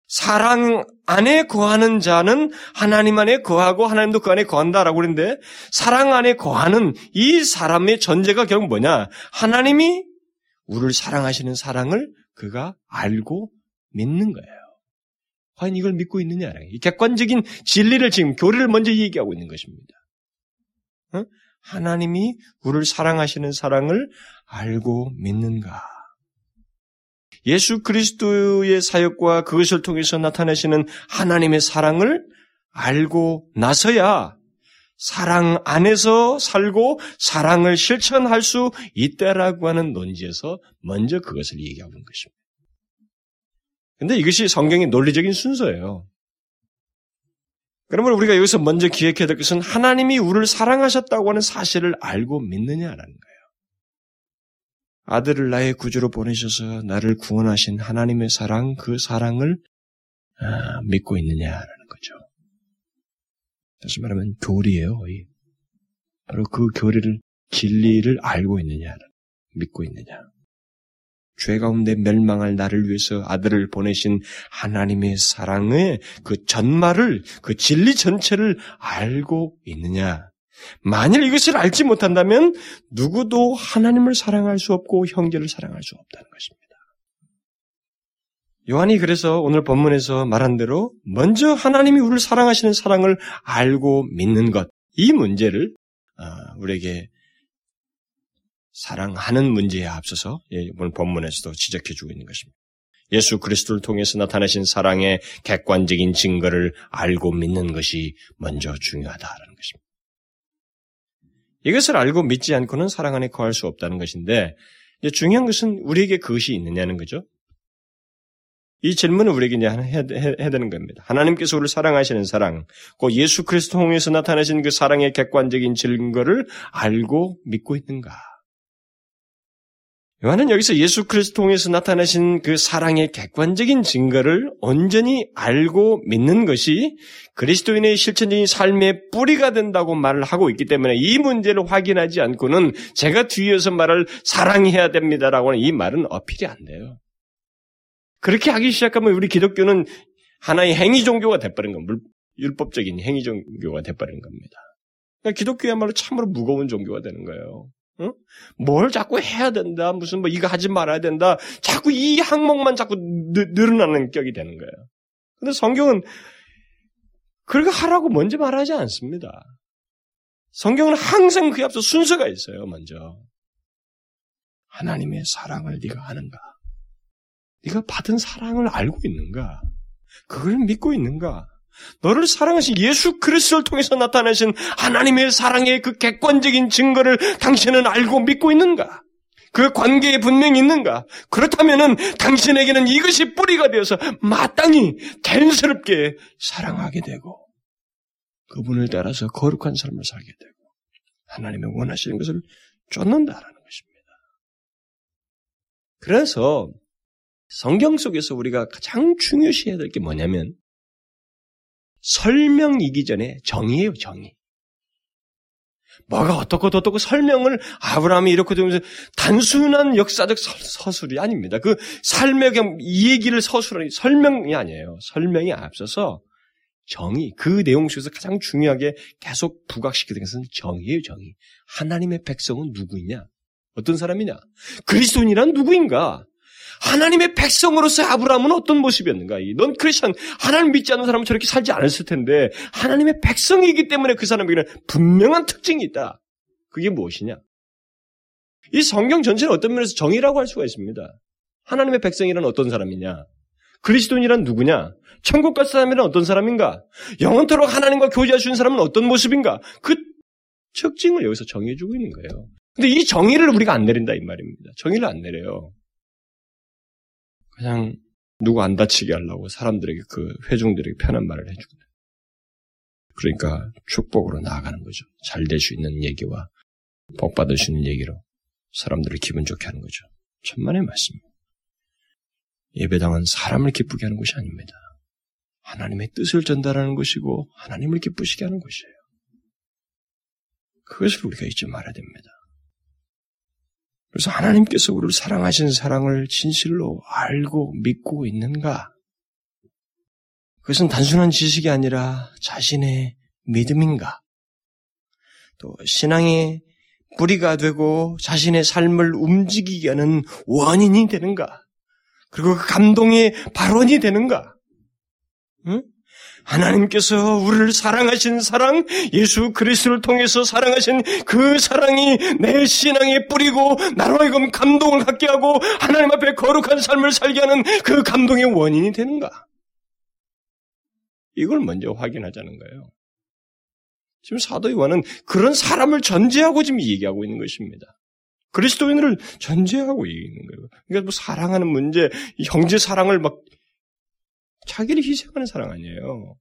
사랑 안에 거하는 자는 하나님 안에 거하고 하나님도 그 안에 거한다라고 그러는데 사랑 안에 거하는 이 사람의 전제가 결국 뭐냐? 하나님이 우리를 사랑하시는 사랑을 그가 알고 믿는 거예요. 과연 이걸 믿고 있느냐? 이 객관적인 진리를 지금 교리를 먼저 얘기하고 있는 것입니다. 어? 하나님이 우리를 사랑하시는 사랑을 알고 믿는가? 예수 그리스도의 사역과 그것을 통해서 나타내시는 하나님의 사랑을 알고 나서야 사랑 안에서 살고 사랑을 실천할 수 있다라고 하는 논지에서 먼저 그것을 얘기하고 있는 것입니다. 근데 이것이 성경의 논리적인 순서예요. 그러면 우리가 여기서 먼저 기억해야 될 것은 하나님이 우리를 사랑하셨다고 하는 사실을 알고 믿느냐라는 거예요. 아들을 나의 구주로 보내셔서 나를 구원하신 하나님의 사랑, 그 사랑을 아, 믿고 있느냐라는 거죠. 다시 말하면 교리예요, 거의. 바로 그 교리를, 진리를 알고 있느냐, 믿고 있느냐. 죄 가운데 멸망할 나를 위해서 아들을 보내신 하나님의 사랑의 그 전말을, 그 진리 전체를 알고 있느냐. 만일 이것을 알지 못한다면 누구도 하나님을 사랑할 수 없고 형제를 사랑할 수 없다는 것입니다. 요한이 그래서 오늘 본문에서 말한 대로 먼저 하나님이 우리를 사랑하시는 사랑을 알고 믿는 것, 이 문제를 아, 우리에게 사랑하는 문제에 앞서서 예, 오늘 본문에서도 지적해 주고 있는 것입니다. 예수 그리스도를 통해서 나타나신 사랑의 객관적인 증거를 알고 믿는 것이 먼저 중요하다는 것입니다. 이것을 알고 믿지 않고는 사랑 안에 거할 수 없다는 것인데 중요한 것은 우리에게 그것이 있느냐는 거죠. 이 질문을 우리에게 이제 해야, 해야 되는 겁니다. 하나님께서 우리를 사랑하시는 사랑, 곧 예수 그리스도 통해서 나타나신 그 사랑의 객관적인 증거를 알고 믿고 있는가? 요한은 여기서 예수 그리스도 통해서 나타나신 그 사랑의 객관적인 증거를 온전히 알고 믿는 것이 그리스도인의 실천적인 삶의 뿌리가 된다고 말을 하고 있기 때문에 이 문제를 확인하지 않고는 제가 뒤에서 말을 사랑해야 됩니다라고 하는 이 말은 어필이 안 돼요. 그렇게 하기 시작하면 우리 기독교는 하나의 행위 종교가 돼버린 겁니다. 율법적인 행위 종교가 돼버린 겁니다. 그러니까 기독교야말로 참으로 무거운 종교가 되는 거예요. 응? 뭘 자꾸 해야 된다, 무슨 뭐 이거 하지 말아야 된다, 자꾸 이 항목만 자꾸 느, 늘어나는 격이 되는 거예요. 근데 성경은 그렇게 하라고 먼저 말하지 않습니다. 성경은 항상 그에 앞서 순서가 있어요, 먼저. 하나님의 사랑을 네가 아는가? 네가 받은 사랑을 알고 있는가? 그걸 믿고 있는가? 너를 사랑하신 예수 그리스도를 통해서 나타내신 하나님의 사랑의 그 객관적인 증거를 당신은 알고 믿고 있는가? 그 관계에 분명히 있는가? 그렇다면은 당신에게는 이것이 뿌리가 되어서 마땅히 자연스럽게 사랑하게 되고 그분을 따라서 거룩한 삶을 살게 되고 하나님의 원하시는 것을 쫓는다라는 것입니다. 그래서 성경 속에서 우리가 가장 중요시해야 될 게 뭐냐면 설명이기 전에 정의예요, 정의. 뭐가 어떻고 어떻고 설명을 아브라함이 이렇게 되면서 단순한 역사적 서술이 아닙니다. 그 삶의 이 얘기를 서술하는 설명이 아니에요. 설명이 앞서서 정의, 그 내용 속에서 가장 중요하게 계속 부각시키는 것은 정의예요, 정의. 하나님의 백성은 누구이냐? 어떤 사람이냐? 그리스도인이란 누구인가? 하나님의 백성으로서 아브라함은 어떤 모습이었는가? 넌 크리스천, 하나님 믿지 않는 사람은 저렇게 살지 않았을 텐데, 하나님의 백성이기 때문에 그 사람에게는 분명한 특징이 있다. 그게 무엇이냐? 이 성경 전체는 어떤 면에서 정의라고 할 수가 있습니다. 하나님의 백성이란 어떤 사람이냐? 그리스도인이란 누구냐? 천국 갈 사람이란 어떤 사람인가? 영원토록 하나님과 있는 사람은 어떤 모습인가? 그 특징을 여기서 정해주고 있는 거예요. 근데 이 정의를 우리가 안 내린다 이 말입니다. 정의를 안 내려요. 그냥 누구 안 다치게 하려고 사람들에게 그 회중들에게 편한 말을 해줍니다. 그러니까 축복으로 나아가는 거죠. 잘 될 수 있는 얘기와 복 받을 수 있는 얘기로 사람들을 기분 좋게 하는 거죠. 천만의 말씀. 예배당은 사람을 기쁘게 하는 것이 아닙니다. 하나님의 뜻을 전달하는 것이고 하나님을 기쁘시게 하는 것이에요. 그것을 우리가 잊지 말아야 됩니다. 그래서 하나님께서 우리를 사랑하신 사랑을 진실로 알고 믿고 있는가? 그것은 단순한 지식이 아니라 자신의 믿음인가? 또 신앙의 뿌리가 되고 자신의 삶을 움직이게 하는 원인이 되는가? 그리고 그 감동의 발원이 되는가? 응? 하나님께서 우리를 사랑하신 사랑, 예수 그리스도를 통해서 사랑하신 그 사랑이 내 신앙에 뿌리고 나로 하여금 감동을 갖게 하고 하나님 앞에 거룩한 삶을 살게 하는 그 감동의 원인이 되는가? 이걸 먼저 확인하자는 거예요. 지금 사도 요한은 그런 사람을 전제하고 지금 얘기하고 있는 것입니다. 그리스도인을 전제하고 얘기하는 거예요. 그러니까 뭐 사랑하는 문제, 형제 사랑을 막 자기를 희생하는 사랑 아니에요.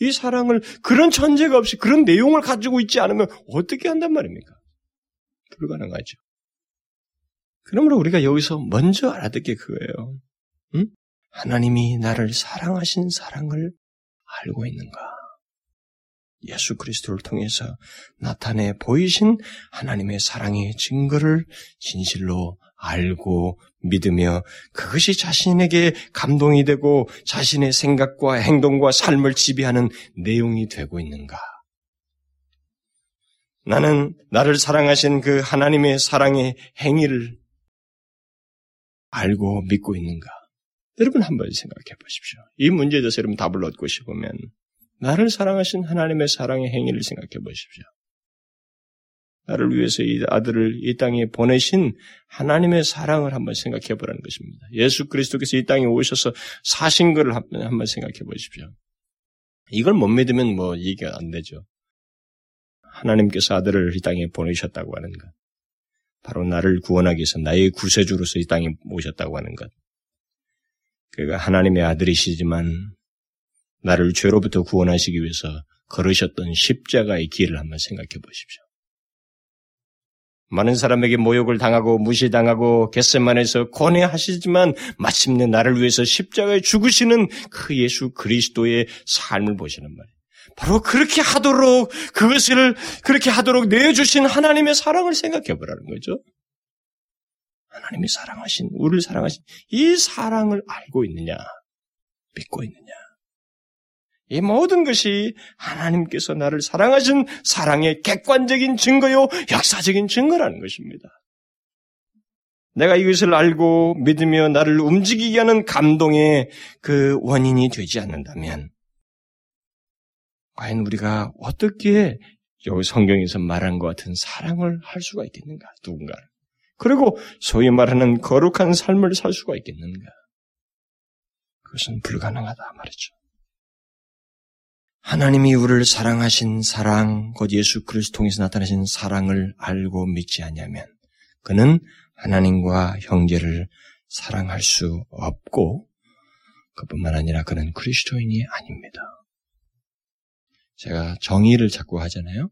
이 사랑을 그런 전제가 없이 그런 내용을 가지고 있지 않으면 어떻게 한단 말입니까? 불가능하죠. 그러므로 우리가 여기서 먼저 알아듣게 게 그거예요. 응? 하나님이 나를 사랑하신 사랑을 알고 있는가? 예수 그리스도를 통해서 나타내 보이신 하나님의 사랑의 증거를 진실로 알고 믿으며 그것이 자신에게 감동이 되고 자신의 생각과 행동과 삶을 지배하는 내용이 되고 있는가? 나는 나를 사랑하신 그 하나님의 사랑의 행위를 알고 믿고 있는가? 여러분 한번 생각해 보십시오. 이 문제에 대해서 여러분 답을 얻고 싶으면 나를 사랑하신 하나님의 사랑의 행위를 생각해 보십시오. 나를 위해서 이 아들을 이 땅에 보내신 하나님의 사랑을 한번 생각해 보라는 것입니다. 예수 그리스도께서 이 땅에 오셔서 사신 것을 한번 생각해 보십시오. 이걸 못 믿으면 뭐 얘기가 안 되죠. 하나님께서 아들을 이 땅에 보내셨다고 하는 것. 바로 나를 구원하기 위해서 나의 구세주로서 이 땅에 오셨다고 하는 것. 그가 하나님의 아들이시지만 나를 죄로부터 구원하시기 위해서 걸으셨던 십자가의 길을 한번 생각해 보십시오. 많은 사람에게 모욕을 당하고 무시당하고 겟세만에서 고뇌하시지만 마침내 나를 위해서 십자가에 죽으시는 그 예수 그리스도의 삶을 보시는 말이에요. 바로 그렇게 하도록 그것을 그렇게 하도록 내주신 하나님의 사랑을 생각해 보라는 거죠. 하나님이 사랑하신 우리를 사랑하신 이 사랑을 알고 있느냐 믿고 있느냐 이 모든 것이 하나님께서 나를 사랑하신 사랑의 객관적인 증거요, 역사적인 증거라는 것입니다. 내가 이것을 알고 믿으며 나를 움직이게 하는 감동의 그 원인이 되지 않는다면, 과연 우리가 어떻게 여기 성경에서 말한 것 같은 사랑을 할 수가 있겠는가, 누군가를. 그리고 소위 말하는 거룩한 삶을 살 수가 있겠는가. 그것은 불가능하다 말이죠. 하나님이 우리를 사랑하신 사랑, 곧 예수 그리스도 통해서 나타나신 사랑을 알고 믿지 않냐면 그는 하나님과 형제를 사랑할 수 없고 그뿐만 아니라 그는 그리스도인이 아닙니다. 제가 정의를 자꾸 하잖아요.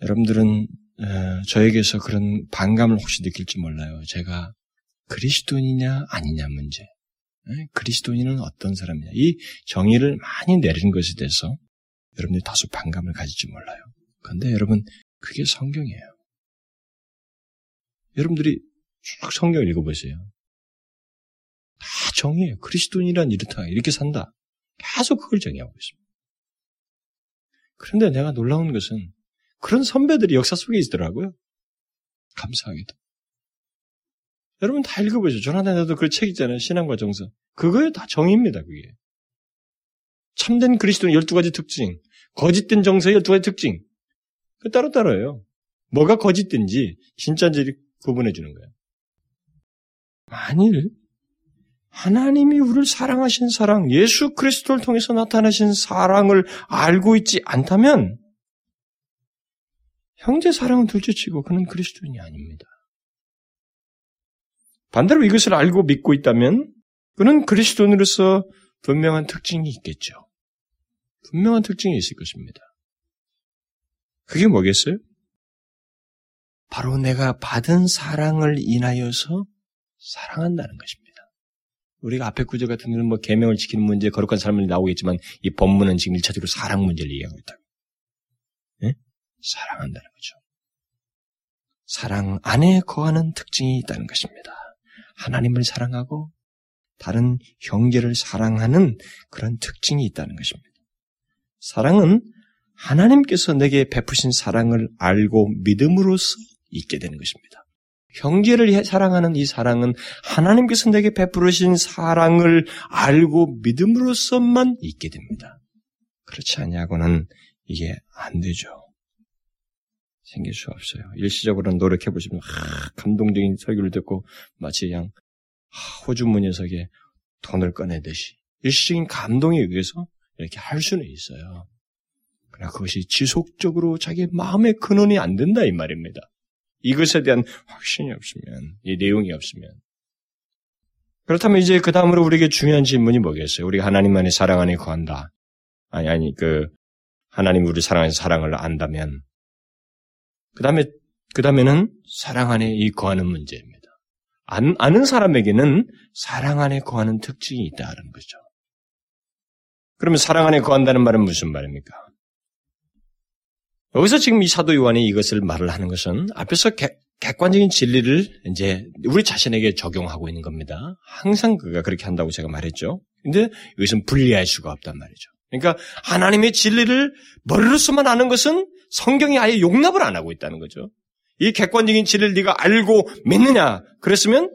여러분들은 어, 저에게서 그런 반감을 혹시 느낄지 몰라요. 제가 그리스도인이냐 아니냐 문제. 그리스도인은 어떤 사람이냐. 이 정의를 많이 내리는 것에 대해서 여러분들이 다소 반감을 가질지 몰라요. 그런데 여러분, 그게 성경이에요. 여러분들이 쭉 성경을 읽어보세요. 다 정의예요. 그리스도인이란 이렇다. 이렇게 산다. 계속 그걸 정의하고 있습니다. 그런데 내가 놀라운 것은 그런 선배들이 역사 속에 있더라고요. 감사하게도. 여러분 다 읽어보죠. 조나단에도 그 책 있잖아요. 신앙과 정서. 그거에 다 정의입니다. 그게. 참된 그리스도는 12가지 특징, 거짓된 정서의 12가지 특징. 그 따로따로예요. 뭐가 거짓된지 진짜인지 구분해 주는 거예요. 만일 하나님이 우리를 사랑하신 사랑, 예수 그리스도를 통해서 나타나신 사랑을 알고 있지 않다면 형제 사랑은 둘째치고 그는 그리스도인이 아닙니다. 반대로 이것을 알고 믿고 있다면 그는 그리스도인으로서 분명한 특징이 있겠죠. 분명한 특징이 있을 것입니다. 그게 뭐겠어요? 바로 내가 받은 사랑을 인하여서 사랑한다는 것입니다. 우리가 앞에 구절 같은 데는 뭐 계명을 지키는 문제, 거룩한 삶을 나오겠지만 이 본문은 지금 일차적으로 사랑 문제를 얘기하고 있다. 네? 사랑한다는 거죠. 사랑 안에 거하는 특징이 있다는 것입니다. 하나님을 사랑하고 다른 형제를 사랑하는 그런 특징이 있다는 것입니다. 사랑은 하나님께서 내게 베푸신 사랑을 알고 믿음으로써 있게 되는 것입니다. 형제를 사랑하는 이 사랑은 하나님께서 내게 베푸신 사랑을 알고 믿음으로써만 있게 됩니다. 그렇지 않냐고는 이게 안 되죠. 생길 수 없어요. 일시적으로 노력해 보시면 아, 감동적인 설교를 듣고 마치 그냥 아, 호주 문예석에 돈을 꺼내듯이 일시적인 감동에 의해서 이렇게 할 수는 있어요. 그러나 그것이 지속적으로 자기 마음의 근원이 안 된다 이 말입니다. 이것에 대한 확신이 없으면, 이 내용이 없으면. 그렇다면 이제 그 다음으로 우리에게 중요한 질문이 뭐겠어요? 우리가 하나님만의 사랑 안에 거한다. 아니, 아니, 그, 하나님 우리 사랑하는 사랑을 안다면, 그 다음에, 그 다음에는 사랑 안에 이 거하는 문제입니다. 안, 아는 사람에게는 사랑 안에 거하는 특징이 있다는 거죠. 그러면 사랑 안에 거한다는 말은 무슨 말입니까? 여기서 지금 이 사도 요한이 이것을 말을 하는 것은 앞에서 객, 객관적인 진리를 이제 우리 자신에게 적용하고 있는 겁니다. 항상 그가 그렇게 한다고 제가 말했죠. 근데 이것은 분리할 수가 없단 말이죠. 그러니까 하나님의 진리를 머리로서만 아는 것은 성경이 아예 용납을 안 하고 있다는 거죠. 이 객관적인 진리를 네가 알고 믿느냐? 그랬으면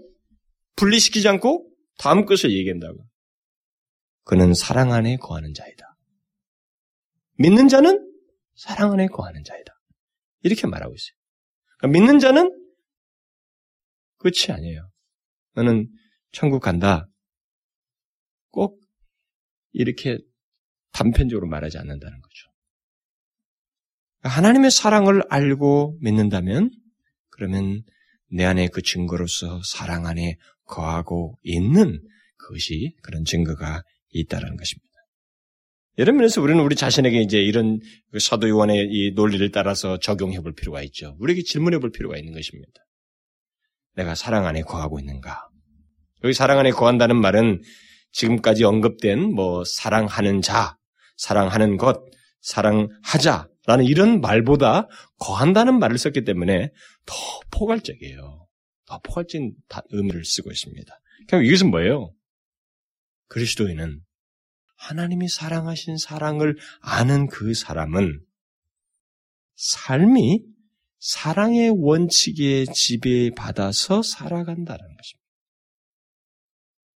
분리시키지 않고 다음 것을 얘기한다고. 그는 사랑 안에 거하는 자이다. 믿는 자는 사랑 안에 거하는 자이다. 이렇게 말하고 있어요. 그러니까 믿는 자는 끝이 아니에요. 너는 천국 간다. 꼭 이렇게 단편적으로 말하지 않는다는 거죠. 하나님의 사랑을 알고 믿는다면 그러면 내 안에 그 증거로서 사랑 안에 거하고 있는 그것이 그런 증거가 있다는 것입니다. 이런 면에서 우리는 우리 자신에게 이제 이런 그 사도 요한의 이 논리를 따라서 적용해 볼 필요가 있죠. 우리에게 질문해 볼 필요가 있는 것입니다. 내가 사랑 안에 거하고 있는가? 여기 사랑 안에 거한다는 말은 지금까지 언급된 뭐 사랑하는 자, 사랑하는 것, 사랑하자 라는 이런 말보다 거한다는 말을 썼기 때문에 더 포괄적이에요. 더 포괄적인 의미를 쓰고 있습니다. 그럼 이것은 뭐예요? 그리스도인은 하나님이 사랑하신 사랑을 아는 그 사람은 삶이 사랑의 원칙에 지배받아서 살아간다는 것입니다.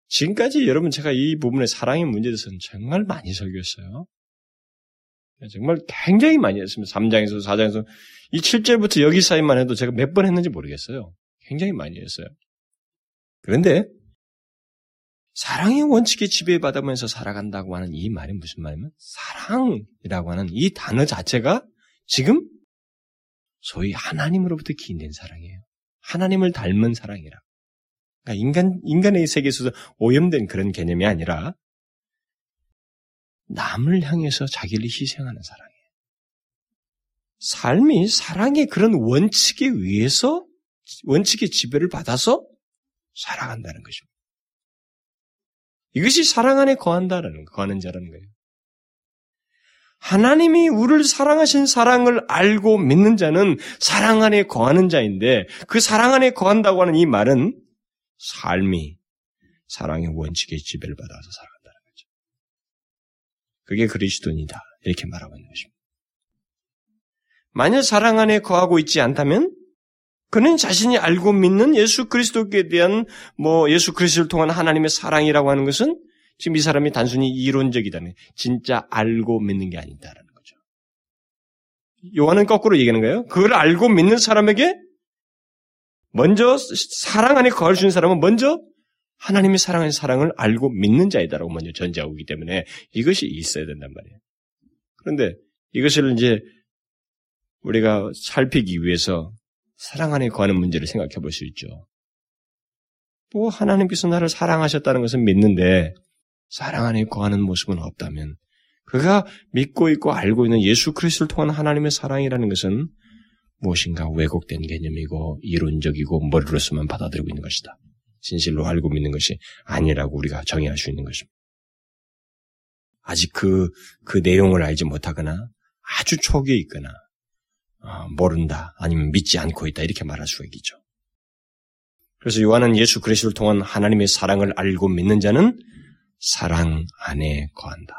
지금까지 여러분 제가 이 부분의 사랑의 문제에 대해서는 정말 많이 설교했어요. 정말 굉장히 많이 했습니다. 3장에서 4장에서 이 7절부터 여기 사이만 해도 제가 몇 번 했는지 모르겠어요. 굉장히 많이 했어요. 그런데 사랑의 원칙에 지배받으면서 살아간다고 하는 이 말이 무슨 말이냐면 사랑이라고 하는 이 단어 자체가 지금 소위 하나님으로부터 기인된 사랑이에요. 하나님을 닮은 사랑이라. 그러니까 인간 인간의 세계에서 오염된 그런 개념이 아니라 남을 향해서 자기를 희생하는 사랑이에요. 삶이 사랑의 그런 원칙에 의해서 원칙의 지배를 받아서 살아간다는 것입니다. 이것이 사랑 안에 거한다라는 거하는 자라는 거예요. 하나님이 우리를 사랑하신 사랑을 알고 믿는 자는 사랑 안에 거하는 자인데 그 사랑 안에 거한다고 하는 이 말은 삶이 사랑의 원칙의 지배를 받아서 거죠. 그게 그리스도인이다. 이렇게 말하고 있는 것입니다. 만약 사랑 안에 거하고 있지 않다면 그는 자신이 알고 믿는 예수 그리스도께 대한 뭐 예수 그리스도를 통한 하나님의 사랑이라고 하는 것은 지금 이 사람이 단순히 이론적이다는 진짜 알고 믿는 게 아니다라는 거죠. 요한은 거꾸로 얘기하는 거예요. 그걸 알고 믿는 사람에게 먼저 사랑 안에 거할 수 있는 사람은 먼저 하나님의 사랑하는 사랑을 알고 믿는 자이다라고 먼저 전제하고 있기 때문에 이것이 있어야 된단 말이에요. 그런데 이것을 이제 우리가 살피기 위해서 사랑 안에 거하는 문제를 생각해 볼 수 있죠. 뭐 하나님께서 나를 사랑하셨다는 것은 믿는데 사랑 안에 거하는 모습은 없다면 그가 믿고 있고 알고 있는 예수 그리스도를 통한 하나님의 사랑이라는 것은 무엇인가 왜곡된 개념이고 이론적이고 머리로서만 받아들이고 있는 것이다. 진실로 알고 믿는 것이 아니라고 우리가 정의할 수 있는 것입니다. 아직 그, 그 내용을 알지 못하거나 아주 초기에 있거나 어, 모른다 아니면 믿지 않고 있다 이렇게 말할 수가 있겠죠. 그래서 요한은 예수 그리스도를 통한 하나님의 사랑을 알고 믿는 자는 사랑 안에 거한다.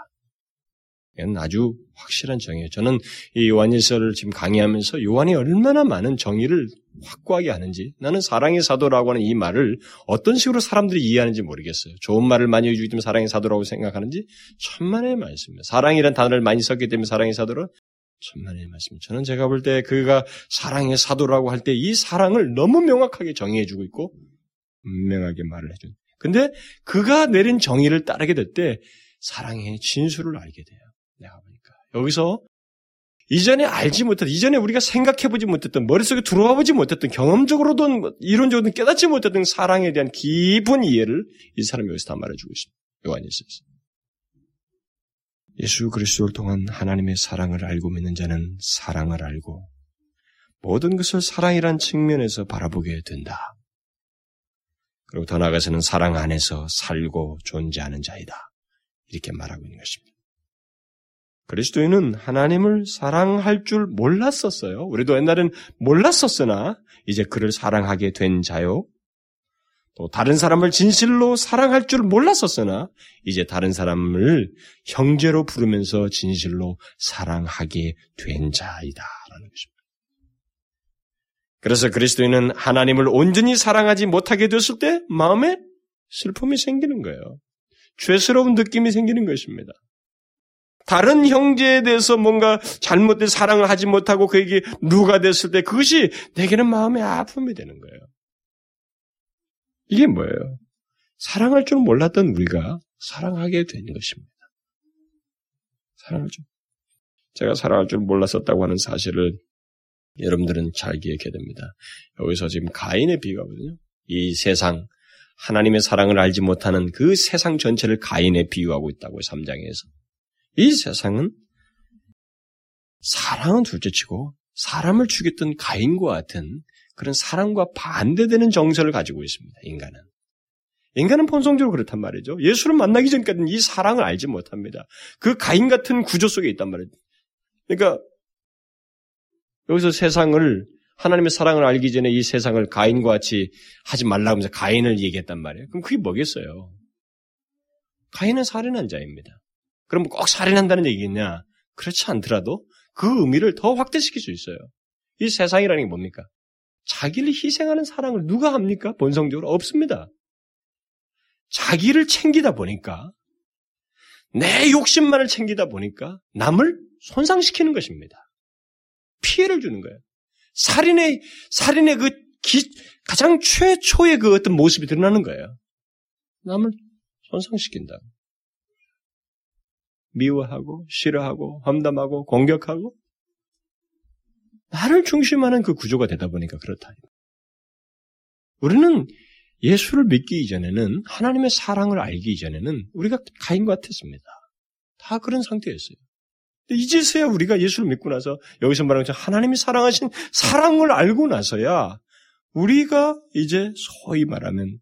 이건 아주 확실한 정의예요. 저는 이 요한일서를 지금 강의하면서 요한이 얼마나 많은 정의를 확고하게 하는지 나는 사랑의 사도라고 하는 이 말을 어떤 식으로 사람들이 이해하는지 모르겠어요. 좋은 말을 많이 해주기 때문에 사랑의 사도라고 생각하는지 천만의 말씀입니다. 사랑이란 단어를 많이 썼기 때문에 사랑의 사도라 천만의 말씀입니다. 저는 제가 볼 때 그가 사랑의 사도라고 할 때 이 사랑을 너무 명확하게 정의해주고 있고 분명하게 말을 해준. 근데 그가 내린 정의를 따르게 될 때 사랑의 진수를 알게 돼요. 내가 보니까 여기서 이전에 알지 못했던, 이전에 우리가 생각해보지 못했던, 머릿속에 들어와 보지 못했던, 경험적으로든 이론적으로든 깨닫지 못했던 사랑에 대한 깊은 이해를 이 사람이 여기서 다 말해주고 있습니다. 요한일서에서. 예수 그리스도를 통한 하나님의 사랑을 알고 믿는 자는 사랑을 알고 모든 것을 사랑이란 측면에서 바라보게 된다. 그리고 더 나아가서는 사랑 안에서 살고 존재하는 자이다. 이렇게 말하고 있는 것입니다. 그리스도인은 하나님을 사랑할 줄 몰랐었어요. 우리도 옛날엔 몰랐었으나 이제 그를 사랑하게 된 자요. 또 다른 사람을 진실로 사랑할 줄 몰랐었으나 이제 다른 사람을 형제로 부르면서 진실로 사랑하게 된 자이다라는 것입니다. 그래서 그리스도인은 하나님을 온전히 사랑하지 못하게 됐을 때 마음에 슬픔이 생기는 거예요. 죄스러운 느낌이 생기는 것입니다. 다른 형제에 대해서 뭔가 잘못된 사랑을 하지 못하고 그에게 누가 됐을 때 그것이 내게는 마음의 아픔이 되는 거예요. 이게 뭐예요? 사랑할 줄 몰랐던 우리가 사랑하게 되는 것입니다. 사랑할 줄. 제가 사랑할 줄 몰랐었다고 하는 사실을 여러분들은 잘 기억해야 됩니다. 여기서 지금 가인의 비유거든요. 이 세상, 하나님의 사랑을 알지 못하는 그 세상 전체를 가인에 비유하고 있다고 3장에서. 이 세상은 사랑은 둘째치고 사람을 죽였던 가인과 같은 그런 사랑과 반대되는 정서를 가지고 있습니다. 인간은. 인간은 본성적으로 그렇단 말이죠. 예수를 만나기 전까지는 이 사랑을 알지 못합니다. 그 가인 같은 구조 속에 있단 말이죠. 그러니까 여기서 세상을 하나님의 사랑을 알기 전에 이 세상을 가인과 같이 하지 말라고 하면서 가인을 얘기했단 말이에요. 그럼 그게 뭐겠어요? 가인은 살인한 자입니다. 그럼 꼭 살인한다는 얘기겠냐? 그렇지 않더라도 그 의미를 더 확대시킬 수 있어요. 이 세상이라는 게 뭡니까? 자기를 희생하는 사랑을 누가 합니까? 본성적으로 없습니다. 자기를 챙기다 보니까 내 욕심만을 챙기다 보니까 남을 손상시키는 것입니다. 피해를 주는 거예요. 살인의 살인의 그 기, 가장 최초의 그 어떤 모습이 드러나는 거예요. 남을 손상시킨다. 미워하고 싫어하고 험담하고 공격하고 나를 중심하는 그 구조가 되다 보니까 그렇다. 우리는 예수를 믿기 이전에는 하나님의 사랑을 알기 이전에는 우리가 가인 같았습니다. 다 그런 상태였어요. 이제서야 우리가 예수를 믿고 나서 여기서 말하는 것처럼 하나님이 사랑하신 사랑을 알고 나서야 우리가 이제 소위 말하면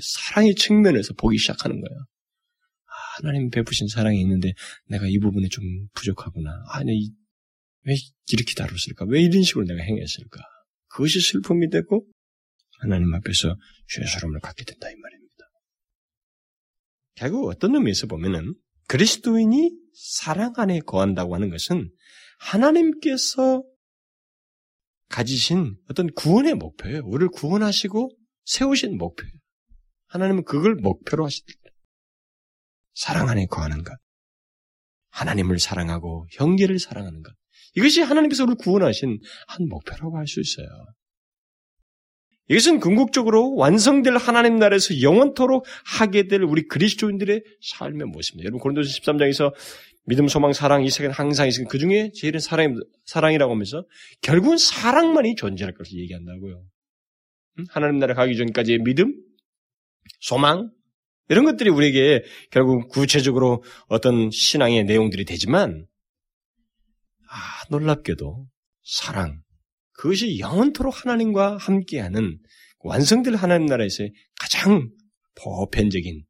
사랑의 측면에서 보기 시작하는 거예요. 하나님 베푸신 사랑이 있는데 내가 이 부분에 좀 부족하구나. 아니, 왜 이렇게 다뤘을까? 왜 이런 식으로 내가 행했을까? 그것이 슬픔이 되고 하나님 앞에서 죄스러움을 갖게 된다 이 말입니다. 결국 어떤 의미에서 보면은 그리스도인이 사랑 안에 거한다고 하는 것은 하나님께서 가지신 어떤 구원의 목표예요. 우리를 구원하시고 세우신 목표예요. 하나님은 그걸 목표로 하시다. 사랑 안에 거하는 것. 하나님을 사랑하고 형제를 사랑하는 것. 이것이 하나님께서 우리를 구원하신 한 목표라고 할 수 있어요. 이것은 궁극적으로 완성될 하나님 나라에서 영원토록 하게 될 우리 그리스도인들의 삶의 모습입니다. 여러분 고린도서 13장에서 믿음, 소망, 사랑 이 세계는 항상 있으니 그 중에 제일은 사랑, 사랑이라고 하면서 결국은 사랑만이 존재할 것을 얘기한다고요. 하나님 나라 가기 전까지의 믿음, 소망, 이런 것들이 우리에게 결국 구체적으로 어떤 신앙의 내용들이 되지만, 아, 놀랍게도 사랑, 그것이 영원토록 하나님과 함께하는 완성될 하나님 나라에서의 가장 보편적인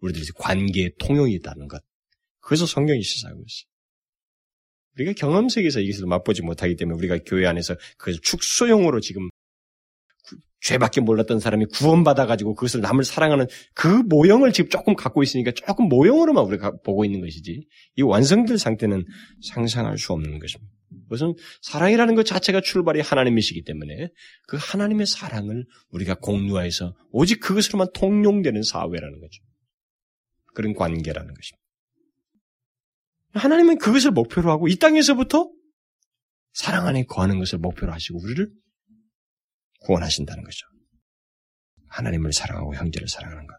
우리들의 관계 통용이 있다는 것. 그래서 성경이 시사하고 있어요. 우리가 경험 세계에서 이것을 맛보지 못하기 때문에 우리가 교회 안에서 그 축소용으로 지금 죄밖에 몰랐던 사람이 구원받아가지고 그것을 남을 사랑하는 그 모형을 지금 조금 갖고 있으니까 조금 모형으로만 우리가 보고 있는 것이지 이 완성될 상태는 상상할 수 없는 것입니다. 그것은 사랑이라는 것 자체가 출발이 하나님이시기 때문에 그 하나님의 사랑을 우리가 공유해서 오직 그것으로만 통용되는 사회라는 거죠. 그런 관계라는 것입니다. 하나님은 그것을 목표로 하고 이 땅에서부터 사랑 안에 거하는 것을 목표로 하시고 우리를 구원하신다는 거죠. 하나님을 사랑하고 형제를 사랑하는 것.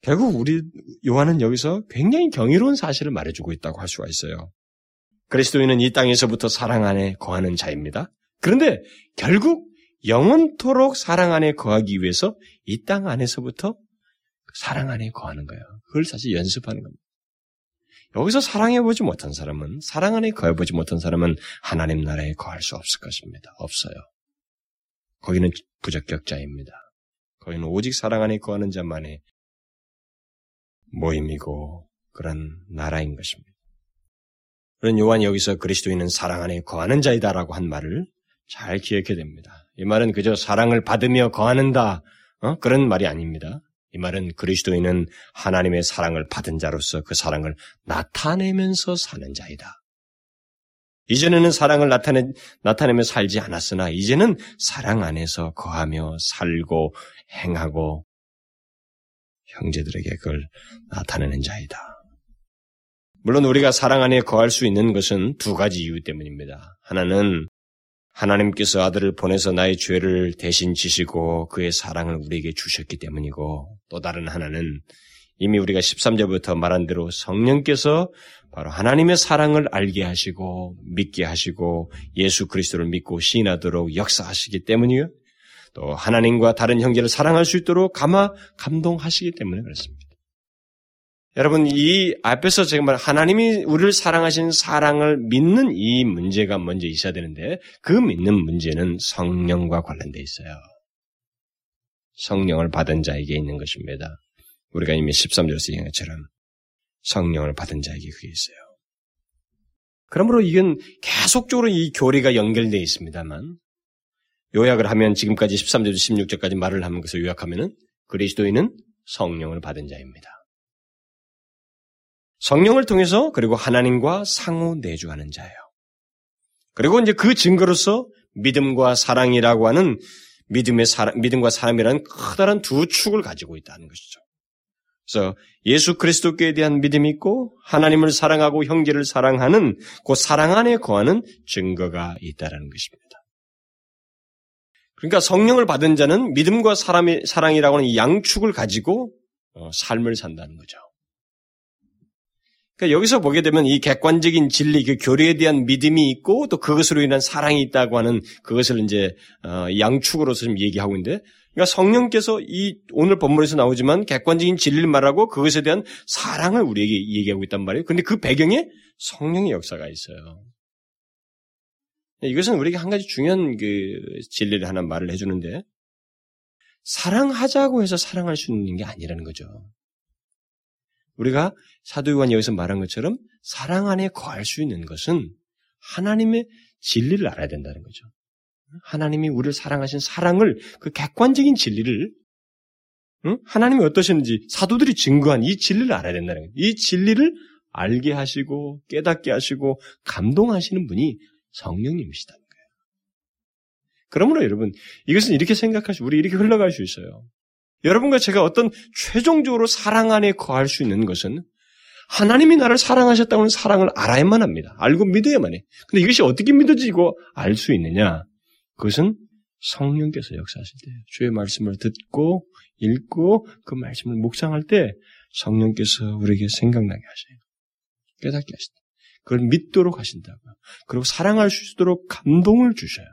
결국 우리 요한은 여기서 굉장히 경이로운 사실을 말해주고 있다고 할 수가 있어요. 그리스도인은 이 땅에서부터 사랑 안에 거하는 자입니다. 그런데 결국 영원토록 사랑 안에 거하기 위해서 이 땅 안에서부터 사랑 안에 거하는 거예요. 그걸 사실 연습하는 겁니다. 여기서 사랑해보지 못한 사람은, 사랑 안에 거해보지 못한 사람은 하나님 나라에 거할 수 없을 것입니다. 없어요. 거기는 부적격자입니다. 거기는 오직 사랑 안에 거하는 자만의 모임이고 그런 나라인 것입니다. 그런 요한이 여기서 그리스도인은 사랑 안에 거하는 자이다라고 한 말을 잘 기억해야 됩니다. 이 말은 그저 사랑을 받으며 거하는다 어? 그런 말이 아닙니다. 이 말은 그리스도인은 하나님의 사랑을 받은 자로서 그 사랑을 나타내면서 사는 자이다. 이전에는 사랑을 나타내, 나타내며 살지 않았으나 이제는 사랑 안에서 거하며 살고 행하고 형제들에게 그걸 나타내는 자이다. 물론 우리가 사랑 안에 거할 수 있는 것은 두 가지 이유 때문입니다. 하나는 하나님께서 아들을 보내서 나의 죄를 대신 지시고 그의 사랑을 우리에게 주셨기 때문이고 또 다른 하나는 이미 우리가 13절부터 말한 대로 성령께서 바로 하나님의 사랑을 알게 하시고 믿게 하시고 예수 그리스도를 믿고 시인하도록 역사하시기 때문이요. 또 하나님과 다른 형제를 사랑할 수 있도록 감화 감동하시기 때문에 그렇습니다. 여러분, 이 앞에서 제가 말 하나님이 우리를 사랑하신 사랑을 믿는 이 문제가 먼저 있어야 되는데 그 믿는 문제는 성령과 관련돼 있어요. 성령을 받은 자에게 있는 것입니다. 우리가 이미 13절에서 얘기한 것처럼 성령을 받은 자에게 그게 있어요. 그러므로 이건 계속적으로 이 교리가 연결되어 있습니다만 요약을 하면 지금까지 13절에서 16절까지 말을 하는 것을 요약하면은 그리스도인은 성령을 받은 자입니다. 성령을 통해서 그리고 하나님과 상호 내주하는 자예요. 그리고 이제 그 증거로서 믿음과 사랑이라고 하는 믿음의 사람, 믿음과 사람이라는 커다란 두 축을 가지고 있다는 것이죠. 그래서 예수 그리스도께 대한 믿음이 있고 하나님을 사랑하고 형제를 사랑하는 그 사랑 안에 거하는 증거가 있다는 것입니다. 그러니까 성령을 받은 자는 믿음과 사람의 사랑이라고 하는 이 양축을 가지고 어, 삶을 산다는 거죠. 그러니까 여기서 보게 되면 이 객관적인 진리, 그 교리에 대한 믿음이 있고 또 그것으로 인한 사랑이 있다고 하는 그것을 이제 어, 양축으로서 좀 얘기하고 있는데, 그러니까 성령께서 이 오늘 본문에서 나오지만 객관적인 진리를 말하고 그것에 대한 사랑을 우리에게 얘기하고 있단 말이에요. 근데 그 배경에 성령의 역사가 있어요. 이것은 우리에게 한 가지 중요한 그 진리를 하나 말을 해주는데, 사랑하자고 해서 사랑할 수 있는 게 아니라는 거죠. 우리가 사도 요한이 여기서 말한 것처럼 사랑 안에 거할 수 있는 것은 하나님의 진리를 알아야 된다는 거죠. 하나님이 우리를 사랑하신 사랑을 그 객관적인 진리를 응? 하나님이 어떠셨는지 사도들이 증거한 이 진리를 알아야 된다는 거예요. 이 진리를 알게 하시고 깨닫게 하시고 감동하시는 분이 성령님이시다는 거예요. 그러므로 여러분 이것은 이렇게 생각하시고 우리 이렇게 흘러갈 수 있어요. 여러분과 제가 어떤 최종적으로 사랑 안에 거할 수 있는 것은 하나님이 나를 사랑하셨다는 사랑을 알아야만 합니다. 알고 믿어야만 해. 근데 이것이 어떻게 믿어지고 알 수 있느냐? 그것은 성령께서 역사하실 때 주의 말씀을 듣고 읽고 그 말씀을 묵상할 때 성령께서 우리에게 생각나게 하셔요. 깨닫게 하신다. 그걸 믿도록 하신다고요. 그리고 사랑할 수 있도록 감동을 주셔요.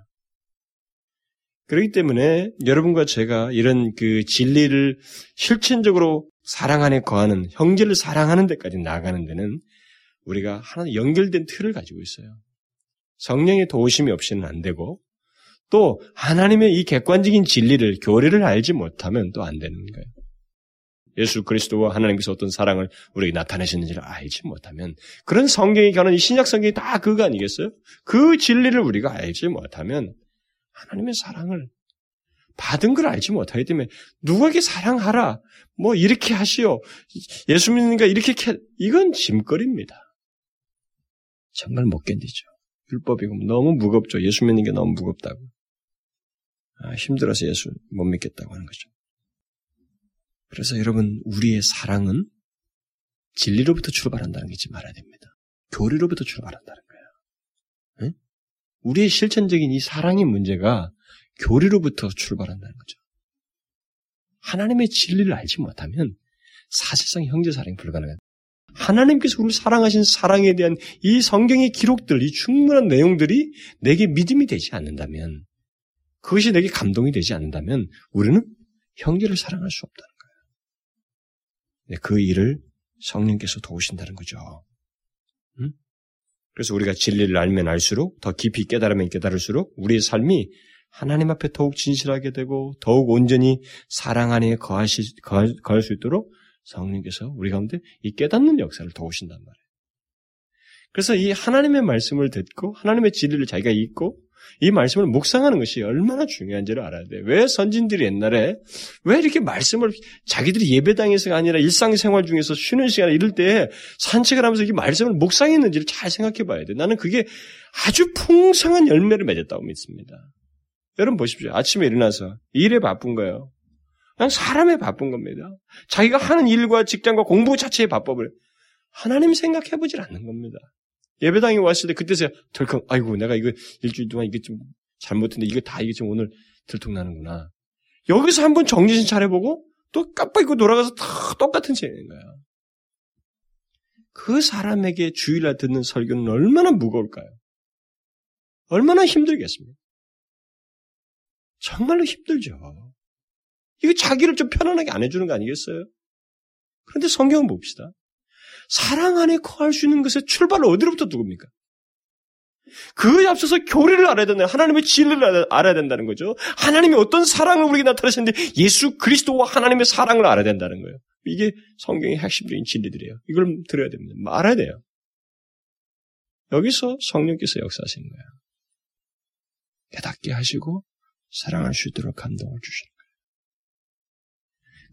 그렇기 때문에 여러분과 제가 이런 그 진리를 실천적으로 사랑 안에 거하는 형제를 사랑하는 데까지 나아가는 데는 우리가 하나 연결된 틀을 가지고 있어요. 성령의 도우심이 없이는 안 되고 또 하나님의 이 객관적인 진리를 교리를 알지 못하면 또 안 되는 거예요. 예수 그리스도와 하나님께서 어떤 사랑을 우리에게 나타내셨는지를 알지 못하면 그런 성경이 겨는 신약 성경이 다 그거 아니겠어요? 그 진리를 우리가 알지 못하면 하나님의 사랑을 받은 걸 알지 못하기 때문에 누구에게 사랑하라 뭐 이렇게 하시오 예수 믿는가 이렇게 캐 이건 짐거리입니다. 정말 못 견디죠. 율법이고 너무 무겁죠. 예수 믿는 게 너무 무겁다고. 아, 힘들어서 예수 못 믿겠다고 하는 거죠. 그래서 여러분 우리의 사랑은 진리로부터 출발한다는 게 잊지 말아야 됩니다. 교리로부터 출발한다는 거예요. 네? 우리의 실천적인 이 사랑의 문제가 교리로부터 출발한다는 거죠. 하나님의 진리를 알지 못하면 사실상 형제 사랑이 불가능합니다. 하나님께서 우리를 사랑하신 사랑에 대한 이 성경의 기록들, 이 충분한 내용들이 내게 믿음이 되지 않는다면, 그것이 내게 감동이 되지 않는다면, 우리는 형제를 사랑할 수 없다는 거예요. 네, 그 일을 성령께서 도우신다는 거죠. 응? 그래서 우리가 진리를 알면 알수록, 더 깊이 깨달으면 깨달을수록, 우리의 삶이 하나님 앞에 더욱 진실하게 되고, 더욱 온전히 사랑 안에 거하시, 거할, 거할 수 있도록 성령께서 우리 가운데 이 깨닫는 역사를 도우신단 말이에요. 그래서 이 하나님의 말씀을 듣고 하나님의 진리를 자기가 읽고 이 말씀을 묵상하는 것이 얼마나 중요한지를 알아야 돼. 왜 선진들이 옛날에 왜 이렇게 말씀을 자기들이 예배당에서가 아니라 일상생활 중에서 쉬는 시간에 이럴 때 산책을 하면서 이 말씀을 묵상했는지를 잘 생각해 봐야 돼. 나는 그게 아주 풍성한 열매를 맺었다고 믿습니다. 여러분 보십시오. 아침에 일어나서 일에 바쁜 거예요. 그냥 사람에 바쁜 겁니다. 자기가 하는 일과 직장과 공부 자체에 바빠버려. 하나님 생각해 보질 않는 겁니다. 예배당에 왔을 때 그때서야 덜컹, 아이고, 내가 이거 일주일 동안 이게 좀 잘못했는데 이거 다 이게 좀 오늘 들통나는구나. 여기서 한번 정신 차려보고 또 깜빡 잊고 돌아가서 다 똑같은 죄인 거야. 그 사람에게 주일날 듣는 설교는 얼마나 무거울까요? 얼마나 힘들겠습니까? 정말로 힘들죠. 이거 자기를 좀 편안하게 안 해주는 거 아니겠어요? 그런데 성경을 봅시다. 사랑 안에 거할 수 있는 것의 출발은 어디로부터 누굽니까? 그에 앞서서 교리를 알아야 된다. 하나님의 진리를 알아야 된다는 거죠. 하나님이 어떤 사랑을 우리에게 나타내셨는데 예수 그리스도와 하나님의 사랑을 알아야 된다는 거예요. 이게 성경의 핵심적인 진리들이에요. 이걸 들어야 됩니다. 알아야 돼요. 여기서 성령께서 역사하신 거예요. 깨닫게 하시고 사랑할 수 있도록 감동을 주시는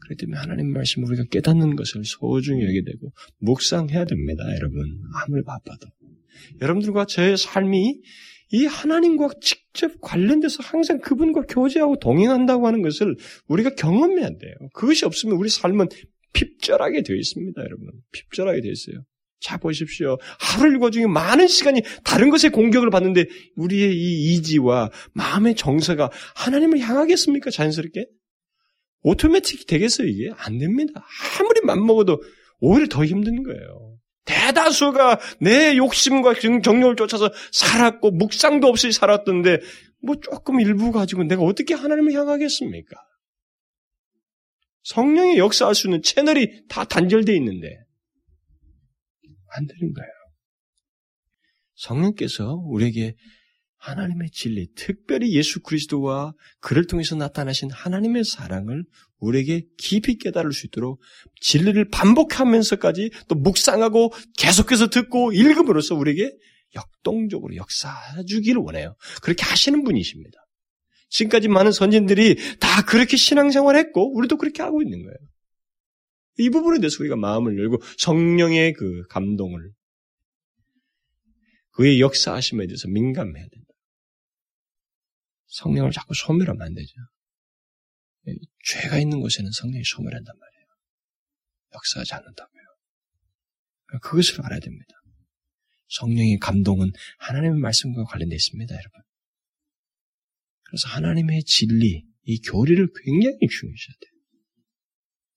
그렇기 때문에 하나님 말씀 우리가 깨닫는 것을 소중히 여기게 되고 묵상해야 됩니다, 여러분. 아무리 바빠도. 여러분들과 제 삶이 이 하나님과 직접 관련돼서 항상 그분과 교제하고 동행한다고 하는 것을 우리가 경험해야 돼요. 그것이 없으면 우리 삶은 핍절하게 되어 있습니다, 여러분. 핍절하게 되어 있어요. 자, 보십시오. 하루 일과 중에 많은 시간이 다른 것에 공격을 받는데 우리의 이 이지와 마음의 정서가 하나님을 향하겠습니까? 자연스럽게? 오토매틱이 되겠어요, 이게? 안 됩니다. 아무리 맘먹어도 오히려 더 힘든 거예요. 대다수가 내 욕심과 정욕을 쫓아서 살았고, 묵상도 없이 살았던데, 뭐 조금 일부 가지고 내가 어떻게 하나님을 향하겠습니까? 성령의 역사할 수 있는 채널이 다 단절되어 있는데, 안 되는 거예요. 성령께서 우리에게 하나님의 진리, 특별히 예수 그리스도와 그를 통해서 나타나신 하나님의 사랑을 우리에게 깊이 깨달을 수 있도록 진리를 반복하면서까지 또 묵상하고 계속해서 듣고 읽음으로써 우리에게 역동적으로 역사주기를 원해요. 그렇게 하시는 분이십니다. 지금까지 많은 선진들이 다 그렇게 신앙생활 했고, 우리도 그렇게 하고 있는 거예요. 이 부분에 대해서 우리가 마음을 열고 성령의 그 감동을, 그의 역사하심에 대해서 민감해야 된다. 성령을 자꾸 소멸하면 안 되죠. 예, 죄가 있는 곳에는 성령이 소멸한단 말이에요. 역사하지 않는다고요. 그것을 알아야 됩니다. 성령의 감동은 하나님의 말씀과 관련되어 있습니다, 여러분. 그래서 하나님의 진리, 이 교리를 굉장히 중요시해야 돼요.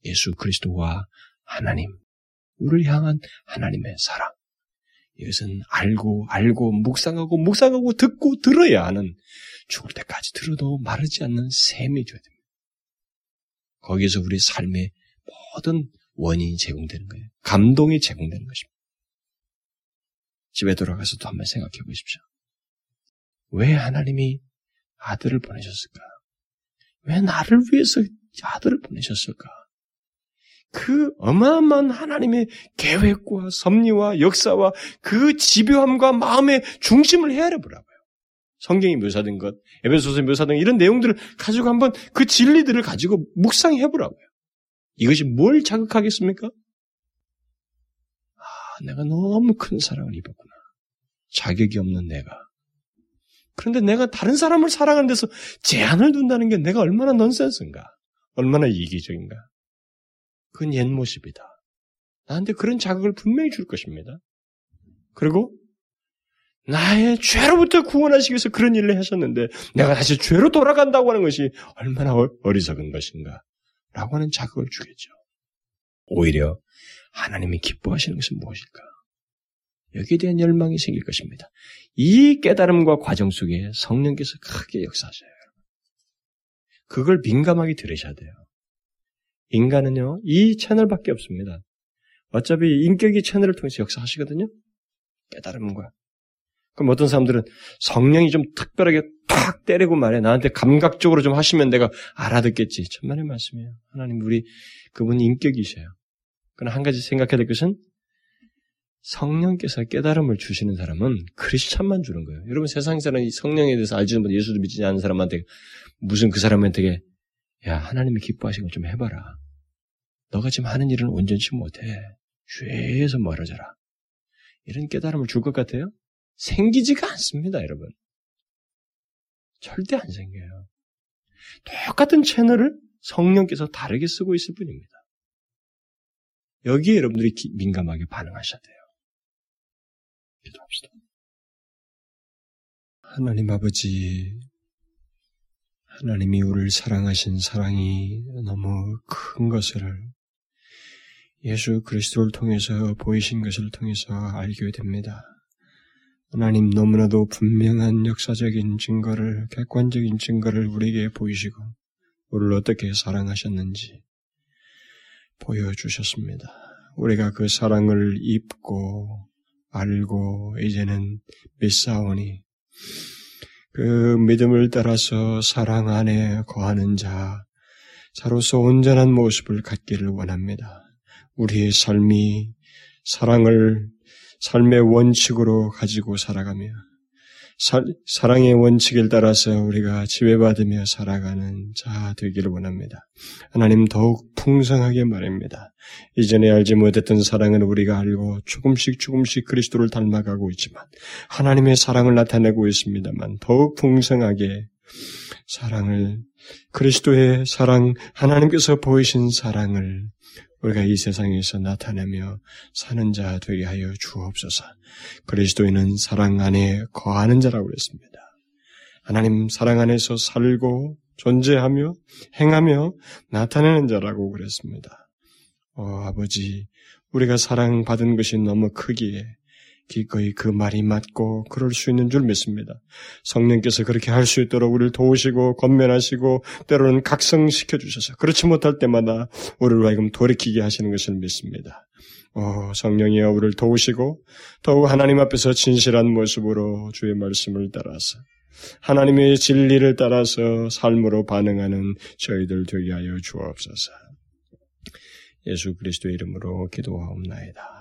예수 그리스도와 하나님, 우리를 향한 하나님의 사랑. 이것은 알고 알고 묵상하고 묵상하고 듣고 들어야 하는 죽을 때까지 들어도 마르지 않는 샘이 되어야 됩니다. 거기에서 우리 삶의 모든 원인이 제공되는 거예요. 감동이 제공되는 것입니다. 집에 돌아가서 도 한번 생각해 보십시오. 왜 하나님이 아들을 보내셨을까? 왜 나를 위해서 아들을 보내셨을까? 그 어마어마한 하나님의 계획과 섭리와 역사와 그 집요함과 마음의 중심을 헤아려 보라고요. 성경이 묘사된 것, 에베소서 묘사된 이런 내용들을 가지고 한번 그 진리들을 가지고 묵상해 보라고요. 이것이 뭘 자극하겠습니까? 아, 내가 너무 큰 사랑을 입었구나. 자격이 없는 내가. 그런데 내가 다른 사람을 사랑하는 데서 제한을 둔다는 게 내가 얼마나 넌센스인가? 얼마나 이기적인가? 그건 옛 모습이다. 나한테 그런 자극을 분명히 줄 것입니다. 그리고 나의 죄로부터 구원하시기 위해서 그런 일을 하셨는데 내가 다시 죄로 돌아간다고 하는 것이 얼마나 어리석은 것인가 라고 하는 자극을 주겠죠. 오히려 하나님이 기뻐하시는 것은 무엇일까? 여기에 대한 열망이 생길 것입니다. 이 깨달음과 과정 속에 성령께서 크게 역사하셔요. 그걸 민감하게 들으셔야 돼요. 인간은요, 이 채널밖에 없습니다. 어차피 인격이 채널을 통해서 역사하시거든요? 깨달음과. 그럼 어떤 사람들은 성령이 좀 특별하게 탁 때리고 말해. 나한테 감각적으로 좀 하시면 내가 알아듣겠지. 천만의 말씀이에요. 하나님, 우리, 그분이 인격이셔요. 그러나 한 가지 생각해야 될 것은 성령께서 깨달음을 주시는 사람은 크리스찬만 주는 거예요. 여러분 세상에서는 성령에 대해서 알지는 못해 예수도 믿지 않는 사람한테 무슨 그 사람한테 야 하나님이 기뻐하시는 걸 좀 해봐라. 너가 지금 하는 일은 온전치 못해. 죄에서 멀어져라. 이런 깨달음을 줄 것 같아요? 생기지가 않습니다, 여러분. 절대 안 생겨요. 똑같은 채널을 성령께서 다르게 쓰고 있을 뿐입니다. 여기에 여러분들이 민감하게 반응하셔야 돼요. 기도합시다. 하나님 아버지, 하나님이 우리를 사랑하신 사랑이 너무 큰 것을 예수 그리스도를 통해서 보이신 것을 통해서 알게 됩니다. 하나님 너무나도 분명한 역사적인 증거를, 객관적인 증거를 우리에게 보이시고, 우리를 어떻게 사랑하셨는지 보여주셨습니다. 우리가 그 사랑을 입고, 알고, 이제는 믿사오니, 그 믿음을 따라서 사랑 안에 거하는 자, 자로서 온전한 모습을 갖기를 원합니다. 우리의 삶이 사랑을 삶의 원칙으로 가지고 살아가며 사, 사랑의 원칙을 따라서 우리가 지배받으며 살아가는 자 되기를 원합니다. 하나님 더욱 풍성하게 말입니다. 이전에 알지 못했던 사랑은 우리가 알고 조금씩 조금씩 그리스도를 닮아가고 있지만 하나님의 사랑을 나타내고 있습니다만 더욱 풍성하게 사랑을 그리스도의 사랑 하나님께서 보이신 사랑을 우리가 이 세상에서 나타내며 사는 자 되게 하여 주옵소서. 그리스도인은 사랑 안에 거하는 자라고 그랬습니다. 하나님 사랑 안에서 살고 존재하며 행하며 나타내는 자라고 그랬습니다. 어, 아버지, 우리가 사랑받은 것이 너무 크기에 기꺼이 그 말이 맞고 그럴 수 있는 줄 믿습니다. 성령께서 그렇게 할 수 있도록 우리를 도우시고 권면하시고 때로는 각성시켜 주셔서 그렇지 못할 때마다 우리를 하여금 돌이키게 하시는 것을 믿습니다. 오, 성령이여 우리를 도우시고 더욱 하나님 앞에서 진실한 모습으로 주의 말씀을 따라서 하나님의 진리를 따라서 삶으로 반응하는 저희들 되게 하여 주옵소서. 예수 그리스도의 이름으로 기도하옵나이다.